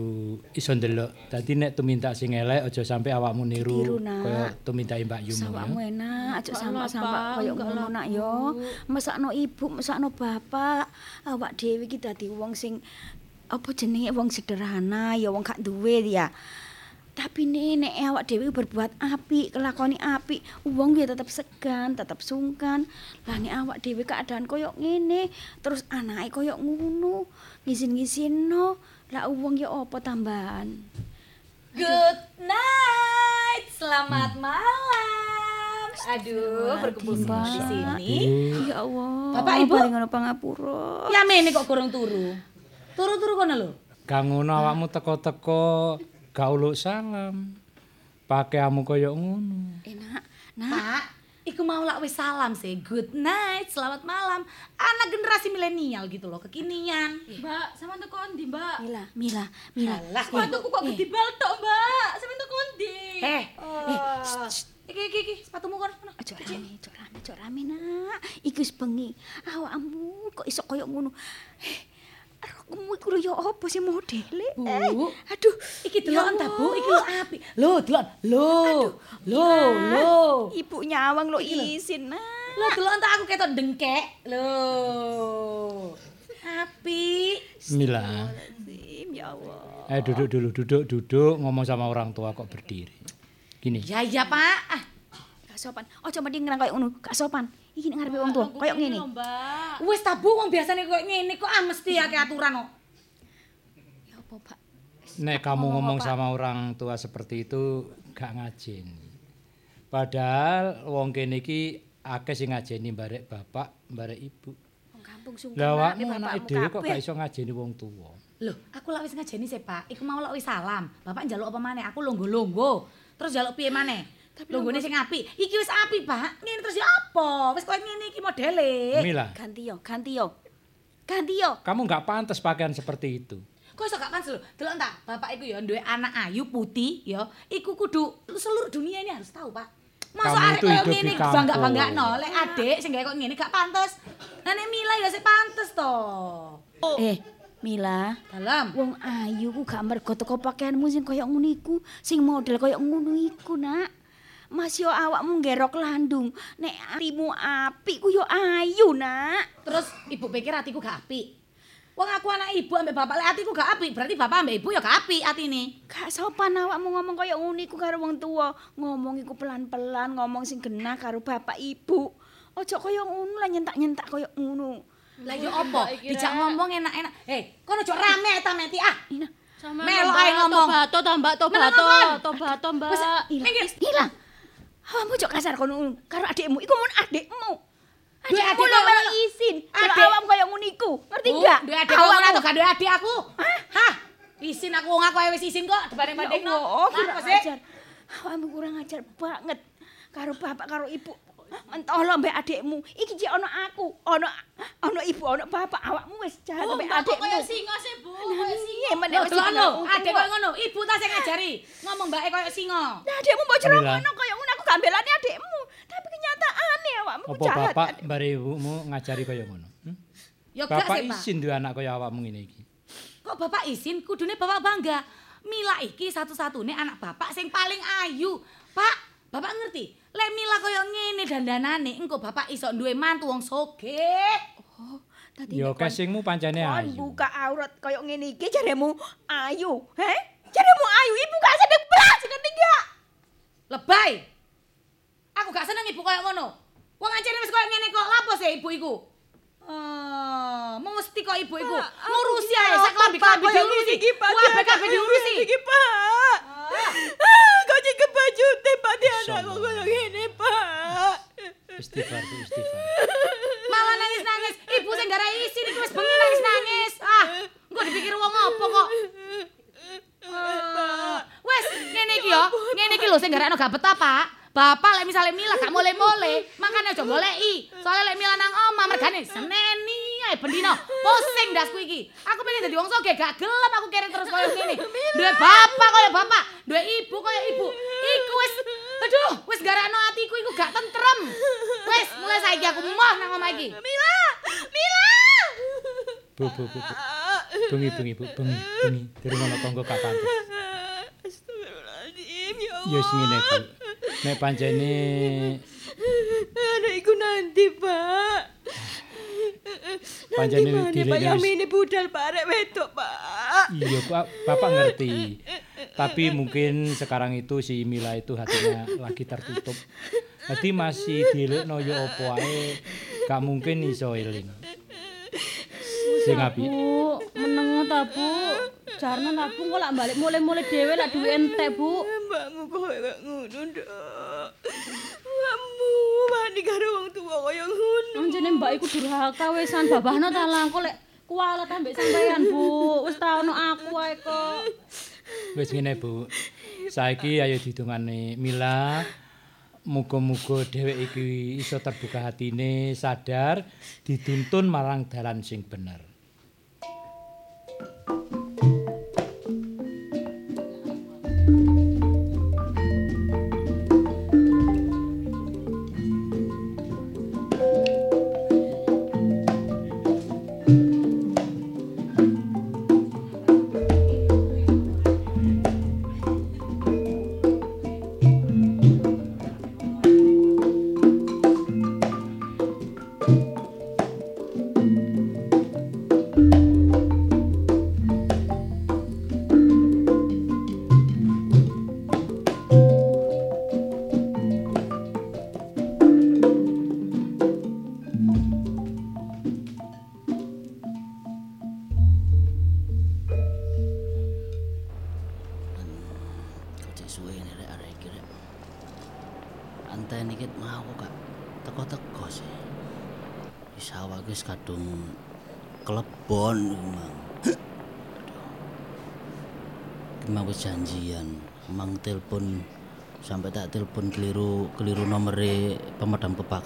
iso ndelok. Dadi nek tumintak sing elek aja sampe awakmu niru kaya tumintai Mbak Yumu Sawakmu ya. enak, aja sampak-sampak Pak. koyo ngono nak yo. Mesakno ibu, mesakno bapak. Awak dhewe iki dadi wong sing apa jenenge wong sederhana, ya wong gak duwe ya. Tapi nek awak dhewe berbuat apik, kelakoni apik, wong ya tetep segan, tetep sungkan. Lah nek awak dhewe keadaan koyo ngene, terus anake koyo ngono, ngisin-ngisino, lah wong ya apa tambahan? Good night. Selamat malam. Aduh, berkumpul semua di sini. Ya Allah. Bapak, Ibu? paling ngono pangapura. Ya mene kok kurang turu. Turu-turu kono lho. Kang ngono awakmu teko-teko gak uluk salam. Pakaiamu koyo ngono. Enak. Pak, iku mau lak wis salam sih. Good night, selamat malam. Anak generasi milenial gitu loh, kekinian. Mbak, sama teko ndi, Mbak? Mila, Mila, Mila. Alah, kok gede bal tok, Mbak. Sama teko ndi? Eh, eh, shh. iki iki iki sepatumu kono. Aja rame, aja rame, aja rame nak. Iki wis bengi. Awakmu kok iso koyo ngono. Eh, Rokmu iku lho ya apa sih modele? Bu, Eh, aduh, iki deloken ya ta, Bu? Iki lho apik. Lho, delok. Lho. Lho, lho. Ibu nyawang lho. isin nak. Lho, deloken tak aku ketok dengkek. Lho. Apik. Mila, ya Allah. eh duduk dulu, duduk, duduk, ngomong sama orang tua kok berdiri. Gini, Ya ya, Pak. Ah, Gak sopan. Ojo mending ngerang koyo ngono, gak sopan. Iki nek ngarepe wong tuwa, koyo ngene. wis ta, Bu, wong biasane koyo ngene kok ah mesti akeh aturan kok. Ya apa, Pak? nek kamu ngomong sama orang tua seperti itu gak ngajeni. Padahal wong kene iki akeh sing ngajeni barek bapak, barek ibu. Wong kampung sungkan. Lah awakmu dhewe kok gak iso ngajeni wong tuwa. Loh, aku lak wis ngajeni sih, Pak. Iku mau lak wis salam. Bapak njaluk apa maneh? Aku longgo-longgo. Terus njaluk piye maneh? Longgone sing apik. Iki wis apik, Pak. Ngene terus ya apa? Wis koyo ngene iki modele. Mila, Ganti yo, ganti yo. Ganti yo. kamu gak pantas pakaian seperti itu. Kok iso gak pantes lho? Delok tak, bapak iku ya duwe anak ayu putih ya. Iku kudu seluruh dunia ini harus tahu, Pak. Masa arek koyo ngene bangga-banggakno, lek adik sing gawe kok ngene gak pantes. Lah nek Mila ya sik pantes to. Eh, Mila, Dalam. wong ayu ku gak mergo teko pakaianmu sing koyo ngono iku, sing model koyo ngono iku, Nak. Mas yo awakmu ngerok landung, nek atimu apik ku yo ayu, Nak. Terus ibu pikir hatiku gak apik. Wong aku anak ibu ambek bapak lek hatiku gak apik, berarti bapak ambek ibu ya gak apik atine. Gak sopan awakmu ngomong koyo ngono iku karo wong tuwa. Ngomong iku pelan-pelan, ngomong sing genah karo bapak ibu. Ojo koyo ngono lah nyentak-nyentak koyo ngono. Lah yo apa? Dijak ngomong enak-enak. Hei, kono ojo rame ta meti ah. Melo ae ngomong. Tobato to, Mbak, Meneng tobato, ngomong. tobato, Mbak. Wis, minggir. Ila. Awakmu ojo kasar kono ngono karo adikmu. Iku mun adikmu. Adik koyo melu ngono. isin. Kalau Adik. awakmu koyo ngono iku. Ngerti Bu, gak? Duwe adik kok ora gak duwe adik aku. Hah? Isin aku wong aku wis isin kok dibanding-bandingno. Ya Allah, Lah, kurang sih? ajar. Awakmu kurang ajar banget karo bapak karo ibu. Mentol lo mbek adikmu. Iki jek ono aku, ono ono ibu, ono bapak. Awakmu wis jahat mbek adikmu. singa sih, Bu. Koyo Iya, men Lho, wis singa. lho, adek koyo ngono. Ibu ta sing ngajari. Ngomong mbake koyo singa. Lah adikmu mbok Mila. ngono koyo belani adikmu. Tapi kenyataane awakmu ku Apa jahat. bapak bare ibumu ngajari kaya ngono? Hmm? Ya gak Bapak sih, Pak. izin duwe anak kaya awakmu ngene iki. Kok bapak izin kudune bapak bangga. Mila iki satu-satunya anak bapak sing paling ayu. Pak, bapak ngerti? Lek Mila koyo ngene dandanane, engko bapak iso duwe mantu wong sogeh. Oh, tadi nek kon- casingmu pancene kon ayu. buka aurat koyo ngene iki jaremu ayu. He? Jaremu ayu, ibu gak sedek blas ngerti gak? Lebay. Aku gak seneng ibu koyo ngono. Wong ancene wis koyo ngene kok, lapo sih ibu iku? Eh, mesti kok ibu iku ngurusi ae sak lambi-lambi diurusi. Kabeh kabeh diurusi. Iki, Pak. Ah, kok jek baju teh Pak di anakku koyo ngene, Pak. Istighfar, istighfar. Malah nangis-nangis. Ibu sing gara isin iki wis bengi nangis-nangis. Ah, engko dipikir wong apa kok. Ah, Wes, ngene iki yo. Ngene iki lho sing garakno gak betah, Pak. Bapak lek misale Mila gak mole-mole, makane aja goleki. Soale lek Mila nang omah mergane seneni ae bendino. Pusing dasku iki. Aku pengen dadi wong soge gak gelem aku kere terus koyo ngene. Duwe bapak koyo bapak, duwe ibu koyo ibu. Iku wis aduh, wis garakno atiku iku gak tentrem. Wes, mulai saiki aku moh nang omah iki. Mila, Mila. Bu, bu, bu, bu. Bengi, bengi, Bu, bengi, bengi. Durung ana tangga gak pantes. Astagfirullahaladzim, ya Allah. Ya ngene, Bu. Nek pancene Anak iku nanti, Pak. Pancene dilekne Pak wis- Yamini budal Pak arek wedok, Pak. iya, Pak, Bapak ngerti. Tapi mungkin sekarang itu si Mila itu hatinya lagi tertutup. Jadi masih dilekno yo opo ae, gak mungkin iso eling. Sing apik. Bu, meneng ta, Bu? Jarno ta, Bu, kok lak balik mulai-mulai dhewe lak duwe entek, Bu. Mbakmu kok gak ngono, Nduk. Mbakmu mandi karo wong tuwa kaya ngono. Anjene mbak iku durhaka wisan babahno ta lah, kok lek kualat ambek sampean, Bu. Wis ta ono aku ae kok. Wis ngene, Bu. Saiki ayo didongane Mila. Muga-muga dhewek iki iso terbuka hatine, sadar dituntun marang dalan sing bener.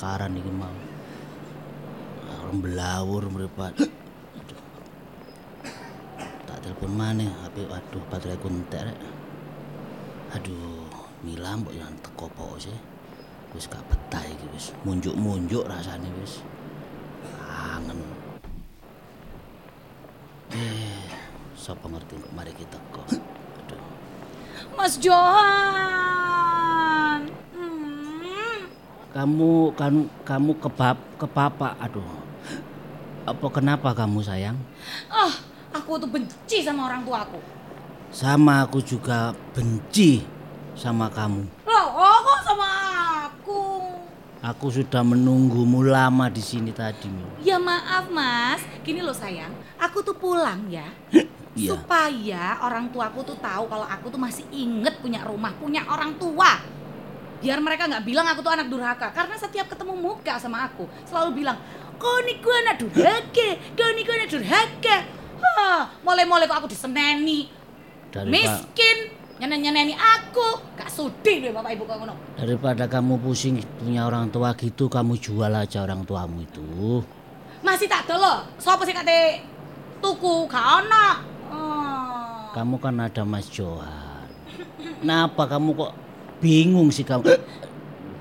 Kebakaran iki mau. Orang belawur. Aduh. Tak telepon mana, HP waduh baterai kuntek rek. Aduh, Mila mbok yang teko po sih. Wis gak betah iki wis. Munjuk-munjuk rasane wis. Kangen. Eh, sapa ngerti kok mari kita teko. Aduh. Mas Johan. Hmm. Kamu kan kamu kebab ke papa. Aduh. Apa kenapa kamu sayang? Ah, aku tuh benci sama orang tuaku. Sama aku juga benci sama kamu. Loh, oh, kok sama aku? Aku sudah menunggumu lama di sini tadi. Ya maaf mas, gini loh sayang, aku tuh pulang ya. Iya. Supaya orang tuaku tuh tahu kalau aku tuh masih inget punya rumah, punya orang tua. Biar mereka nggak bilang aku tuh anak durhaka. Karena setiap ketemu muka sama aku, selalu bilang, kau niku anak durhaka, kau niku anak durhaka. Hah, mulai-mulai kok aku diseneni. Daripada, Miskin, nyeneni-nyeneni aku. Gak sudi deh bapak ibu kau ngono. daripada kamu pusing punya orang tua gitu, kamu jual aja orang tuamu itu. Masih tak loh. Sopo sih kate tuku gak ono. Oh. Kamu kan ada Mas Johan. Kenapa kamu kok bingung sih kamu?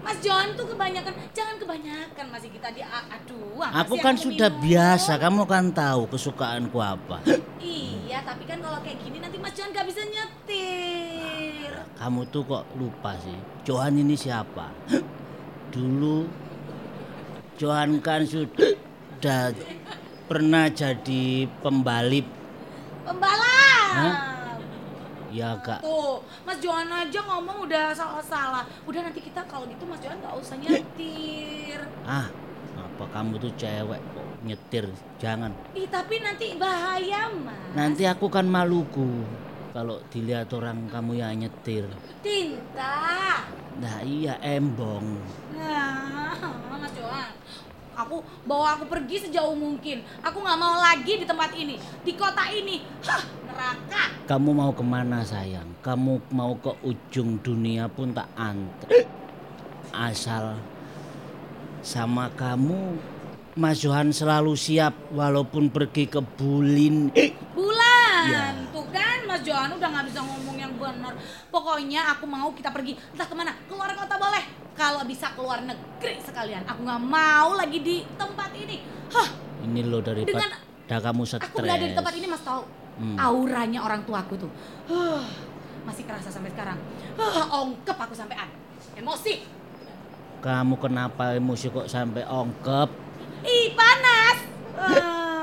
Mas John tuh kebanyakan, jangan kebanyakan masih kita di aduh. Aku kan aku sudah minum? biasa, kamu kan tahu kesukaanku apa. Iya, tapi kan kalau kayak gini nanti Mas John gak bisa nyetir. Kamu tuh kok lupa sih. Johan ini siapa? Dulu Johan kan sudah pernah jadi pembalip. Pembalap. Hah? Ya kak. Tuh, Mas Johan aja ngomong udah salah-salah. Udah nanti kita kalau gitu Mas Johan gak usah nyetir. Ah, apa kamu tuh cewek kok nyetir? Jangan. Ih, tapi nanti bahaya, Mas. Nanti aku kan Maluku kalau dilihat orang kamu yang nyetir. Tinta. Nah iya embong. Nah, Mas Johan. Aku bawa aku pergi sejauh mungkin. Aku nggak mau lagi di tempat ini, di kota ini. Hah, neraka. Kamu mau ke mana sayang? Kamu mau ke ujung dunia pun tak antre. Asal sama kamu Mas Johan selalu siap walaupun pergi ke Bulin. Bulan. Ya. Tuh kan Mas Johan udah nggak bisa ngomong yang benar. Pokoknya aku mau kita pergi entah ke mana. Keluar kota boleh. Kalau bisa keluar negeri sekalian. Aku nggak mau lagi di tempat ini. Hah, Ini loh daripada Dengan dah kamu aku berada di stres. tempat ini Mas tahu. Hmm. Auranya orang tuaku tuh. Huh, masih kerasa sampai sekarang. Huh, ongkep aku sampean. Emosi. Kamu kenapa emosi kok sampai ongkep? Ih, panas. Ah.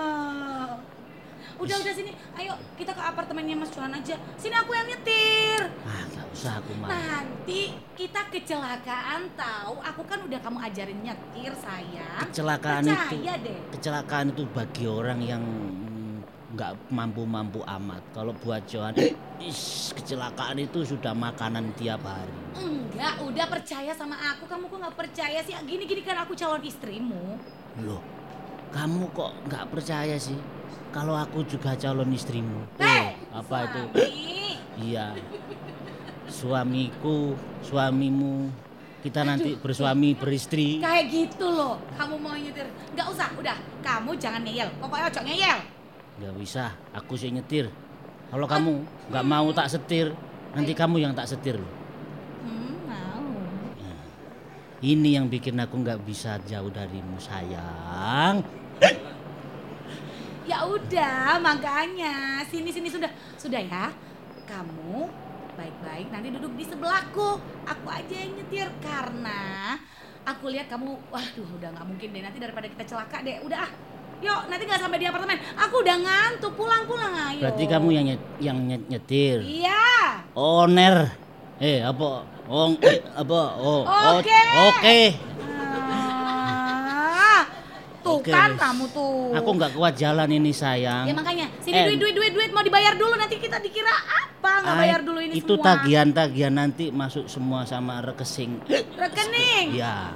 Udah udah sini. Ayo kita ke apartemennya Mas Johan aja. Sini aku yang nyetir. Ah, gak usah aku mau. Nanti kita kecelakaan tahu. Aku kan udah kamu ajarin nyetir sayang. Kecelakaan itu Percaya deh. kecelakaan itu bagi orang yang mm, nggak mampu-mampu amat. Kalau buat Johan, is, kecelakaan itu sudah makanan tiap hari. Enggak, udah percaya sama aku. Kamu kok nggak percaya sih? Gini-gini kan aku calon istrimu. Loh, kamu kok nggak percaya sih? Kalau aku juga calon istrimu. Tuh, apa itu? Suami. Iya. Suamiku, suamimu. Kita nanti bersuami beristri. Kayak gitu loh. Kamu mau nyetir? Nggak usah, udah. Kamu jangan ngeyel. Pokoknya ojo ngeyel. Nggak bisa, aku sih nyetir. Kalau kamu nggak mau tak setir, nanti kamu yang tak setir. Hmm, mau. Ini yang bikin aku nggak bisa jauh darimu sayang. Ya udah, makanya sini sini sudah sudah ya. Kamu baik-baik nanti duduk di sebelahku. Aku aja yang nyetir karena aku lihat kamu, waduh udah nggak mungkin deh nanti daripada kita celaka deh. Udah ah, yuk nanti nggak sampai di apartemen. Aku udah ngantuk pulang-pulang ayo. Berarti kamu yang nyet- yang nyet- nyetir. Iya. Owner. Eh, apa? Oh, apa? Oh, Oke. oke. Ah, tuh Oke, kan kamu tuh. Aku nggak kuat jalan ini sayang. Ya makanya, sini Eh, duit duit duit duit mau dibayar dulu nanti kita dikira apa nggak bayar dulu ini itu semua. tagihan-tagihan nanti masuk semua sama rekening. Rekening. Ya,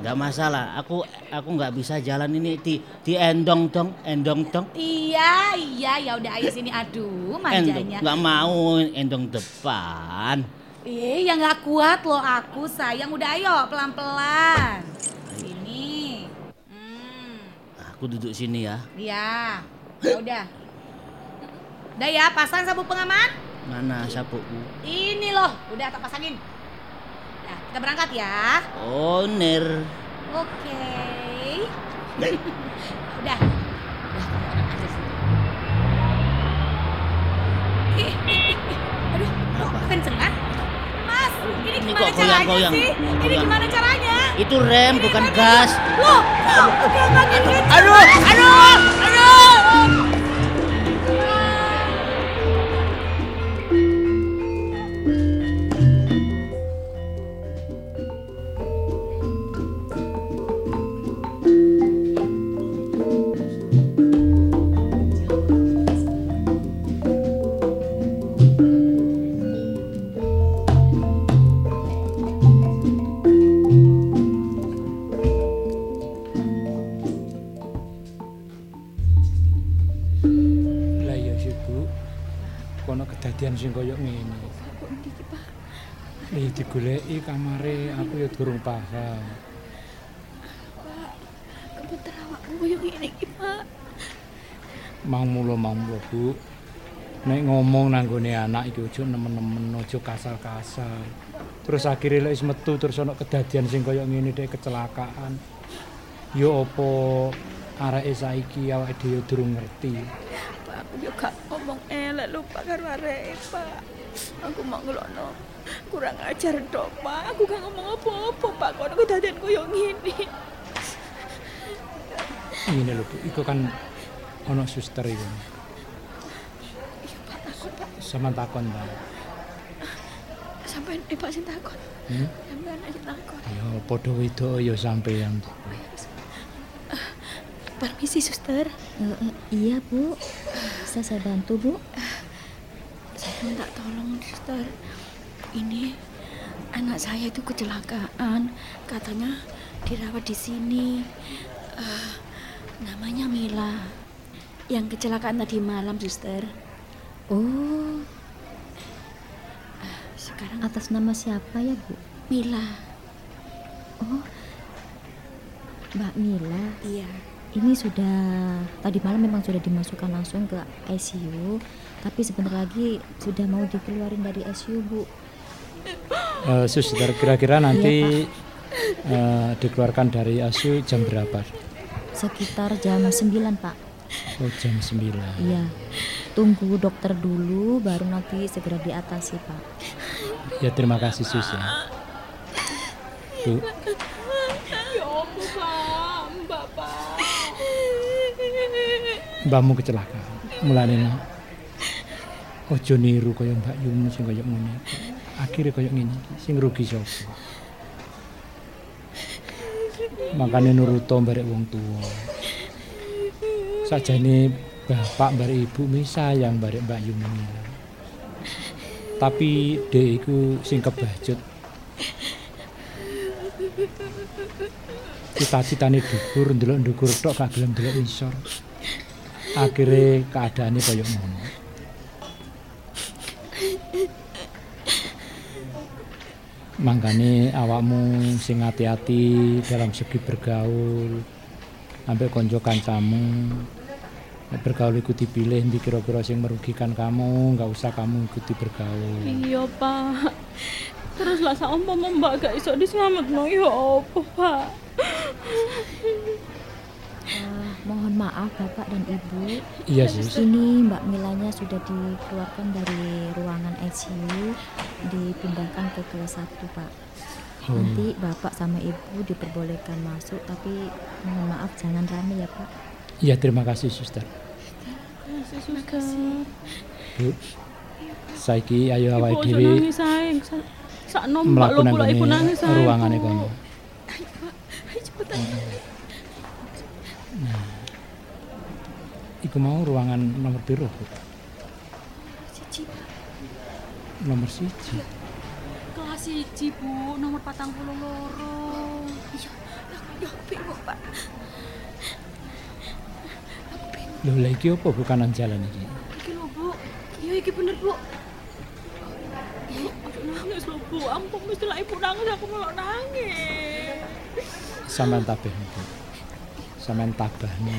nggak masalah. Aku aku nggak bisa jalan ini di di endong dong, endong dong. Iya, iya, ya udah ayo sini. Aduh, Endong manjanya. nggak mau endong depan. Eh, ya nggak kuat loh aku sayang. Udah ayo pelan-pelan. Sini. Aku duduk sini ya. Iya. Ya udah. Udah ya, pasang sabuk pengaman. Mana sapuku? Ini loh, udah tak pasangin. Ya, kita berangkat ya. Owner. Oke. udah. Udah, aja. Aduh, kok kencengan? gas. ini gimana ini caranya goyang, sih? Goyang. ini gimana caranya? Itu rem ini bukan gas. Loh, aduh, aduh, aduh! Kono kedadian sing koyo ngene. Nih digoleki kamare aku ya durung paham. Kebeter awakmu koyo ngene iki, Pak. Mau mulo mau mulo Bu. Nek ngomong nanggone anak iki ojo nemen-nemen ojo kasar-kasar. Terus akhirnya lek metu terus ana kedadian sing koyo ngene dek kecelakaan. Yo opo areke saiki awake dhewe durung ngerti. Pak, aku yo gak ngomong elek lho Pak karo areke, Pak. Aku mau ngelono kurang ajar dok, Pak. Aku gak ngomong apa-apa, Pak. Kono kedadian koyo ngene. Ini lho Bu, iku kan ana suster iku. Iya, Pak, takon, Pak. Sama takon ta. Sampai eh Pak sing takon. Hmm? Sampai aja takon. Ya padha wedok ya sampeyan. Permisi, suster. iya bu, bisa saya bantu bu? Saya minta tolong, suster. Ini anak saya itu kecelakaan. Katanya dirawat di sini. Eh, namanya Mila. Yang kecelakaan tadi malam, suster. Oh, Sekarang atas nama siapa ya bu? Mila. Oh, Mbak Mila. Iya. Ini sudah tadi malam memang sudah dimasukkan langsung ke ICU, tapi sebentar lagi sudah mau dikeluarin dari ICU bu. Eh, suster kira-kira nanti eh, dikeluarkan dari ASU jam berapa? Sekitar jam 9 pak. Oh jam 9. Iya. Tunggu dokter dulu, baru nanti segera diatasi pak. Ya terima kasih Sus ya. Bu, Ya apa, Pak? Mbak, Pak. Mbahmu kecelakaan. Mulane aja niru kaya Mbak Yuni sing kaya ngene. Akhire kaya ngene sing rugi sapa? Makane nuruto barek wong tuwa. Sajane bapak barek ibu mi sayang barek Mbak Yuni. Tapi dek iku sing kebacut. Cita-citane dhuwur ndelok ndukur tok gak gelem ndelok isor. Akhire keadaane kaya ngono. Mangkane awakmu sing hati-hati dalam segi bergaul. Ambek konco kancamu. Bergaul iku dipilih ndi kira-kira sing merugikan kamu, nggak usah kamu ikuti bergaul. Iya, Pak. Terus lah saumpama Mbak gak iso dislametno ya apa, Pak? Eh, mohon maaf Bapak dan Ibu. Iya, Sus. Ini Mbak Milanya sudah dikeluarkan dari ruangan ICU, dipindahkan ke kelas 1, Pak. Oh. Nanti Bapak sama Ibu diperbolehkan masuk, tapi mohon maaf jangan rame ya, Pak. Iya, terima kasih, Suster. Makasih, Suster. Bu. Saiki ayo Ibu awake ojo dhewe nangis sayang. Sa- Sakno Mbak mlaku lho nang kula ibu nangis sayang. ruangane Bu. kono. Ayo, Pak. Ayo cepetan. Nah. Iku mau ruangan nomor piro, Bu? Siji. Nomor siji. Kelas siji, Bu, nomor patang puluh loro. Iya, ya bingung, Pak. Lho, lha iki apa Bu kanan jalan iki? Iki lho, Bu. Iya, iki bener, Bu. Bu, aduh nangis lho, Bu. Ampun, mesti lah ibu nangis, aku malah nangis. Sampeyan tabeh, Bu. Sampeyan tabahne.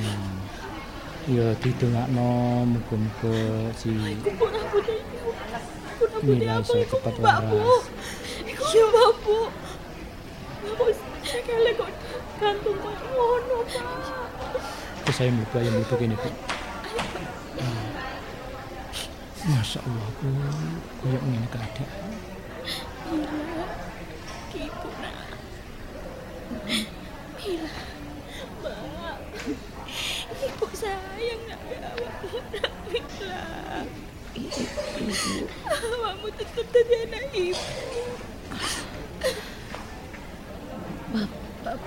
Ya didongakno muga-muga si Mila iso cepet Mbak, waras. Iku Mbak, Bu. Aku sekali kok gantung kok ngono, Pak. Terus saya mlebu ayo mlebu kene, Bu. Masya Allah, Bu. Kayak ngene keadaan. Mila, ibu nak. Mila, Mbak. Ibu sayang nak awakmu nak Mila. Awakmu tetap jadi anak ibu. Bapak.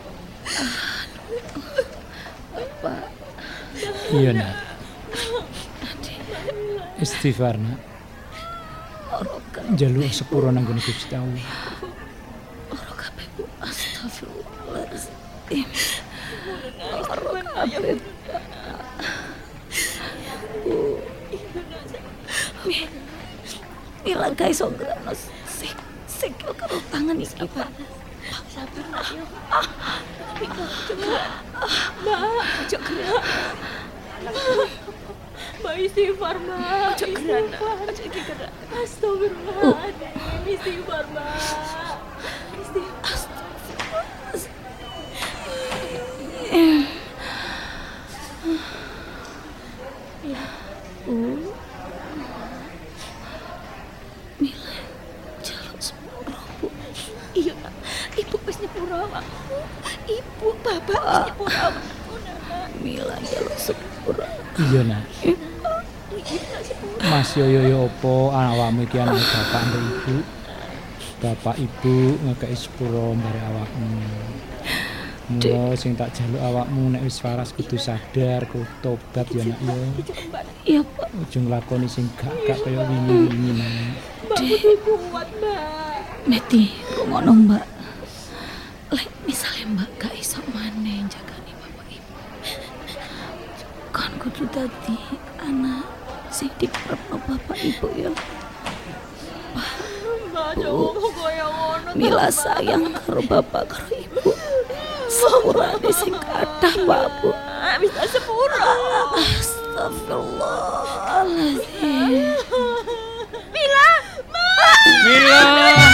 Bapak. Iya, Nak. Istighfar, Nak. Jaluk sepuro nang gone Gusti Allah. Ora kabeh Bu. Astagfirullahaladzim. Ora kabeh. Bu. Mi- Mila gak iso ngrano sik sikil karo tangan iki, Pak. Sabar nak yo. Mila, coba. Mbak, ojo gerak. Mbak istighfar, Mbak. Ojo gerak. Ojo gerak. Astagfirullahaladzim. Istighfar, Mbak. Istighfar. Ya. Bu. Ibu, bapak wis nyepuro awakmu, Nak. Mila jaluk sepuro. Iya, Nak. Mas yo yo yo opo awakmu iki anak bapak mbek ibu. Bapak ibu ngekeki sepuro mbare awakmu. Mula sing tak jaluk awakmu nek wis waras kudu sadar, kudu tobat ya nak yo. Iya, Pak. Ojo nglakoni sing gak gak kaya wingi-wingi nak. Mbak kudu kuat, Mbak. Meti, ngono Mbak. Kudu dadi anak sing diperepno bapak ibu ya. Ngono. Mila sayang karo bapak karo ibu. Sepurane sing kathah Pak Bu. Bisa sepuro. Astagfirullahaladzim. Mila, Mbak. Mila.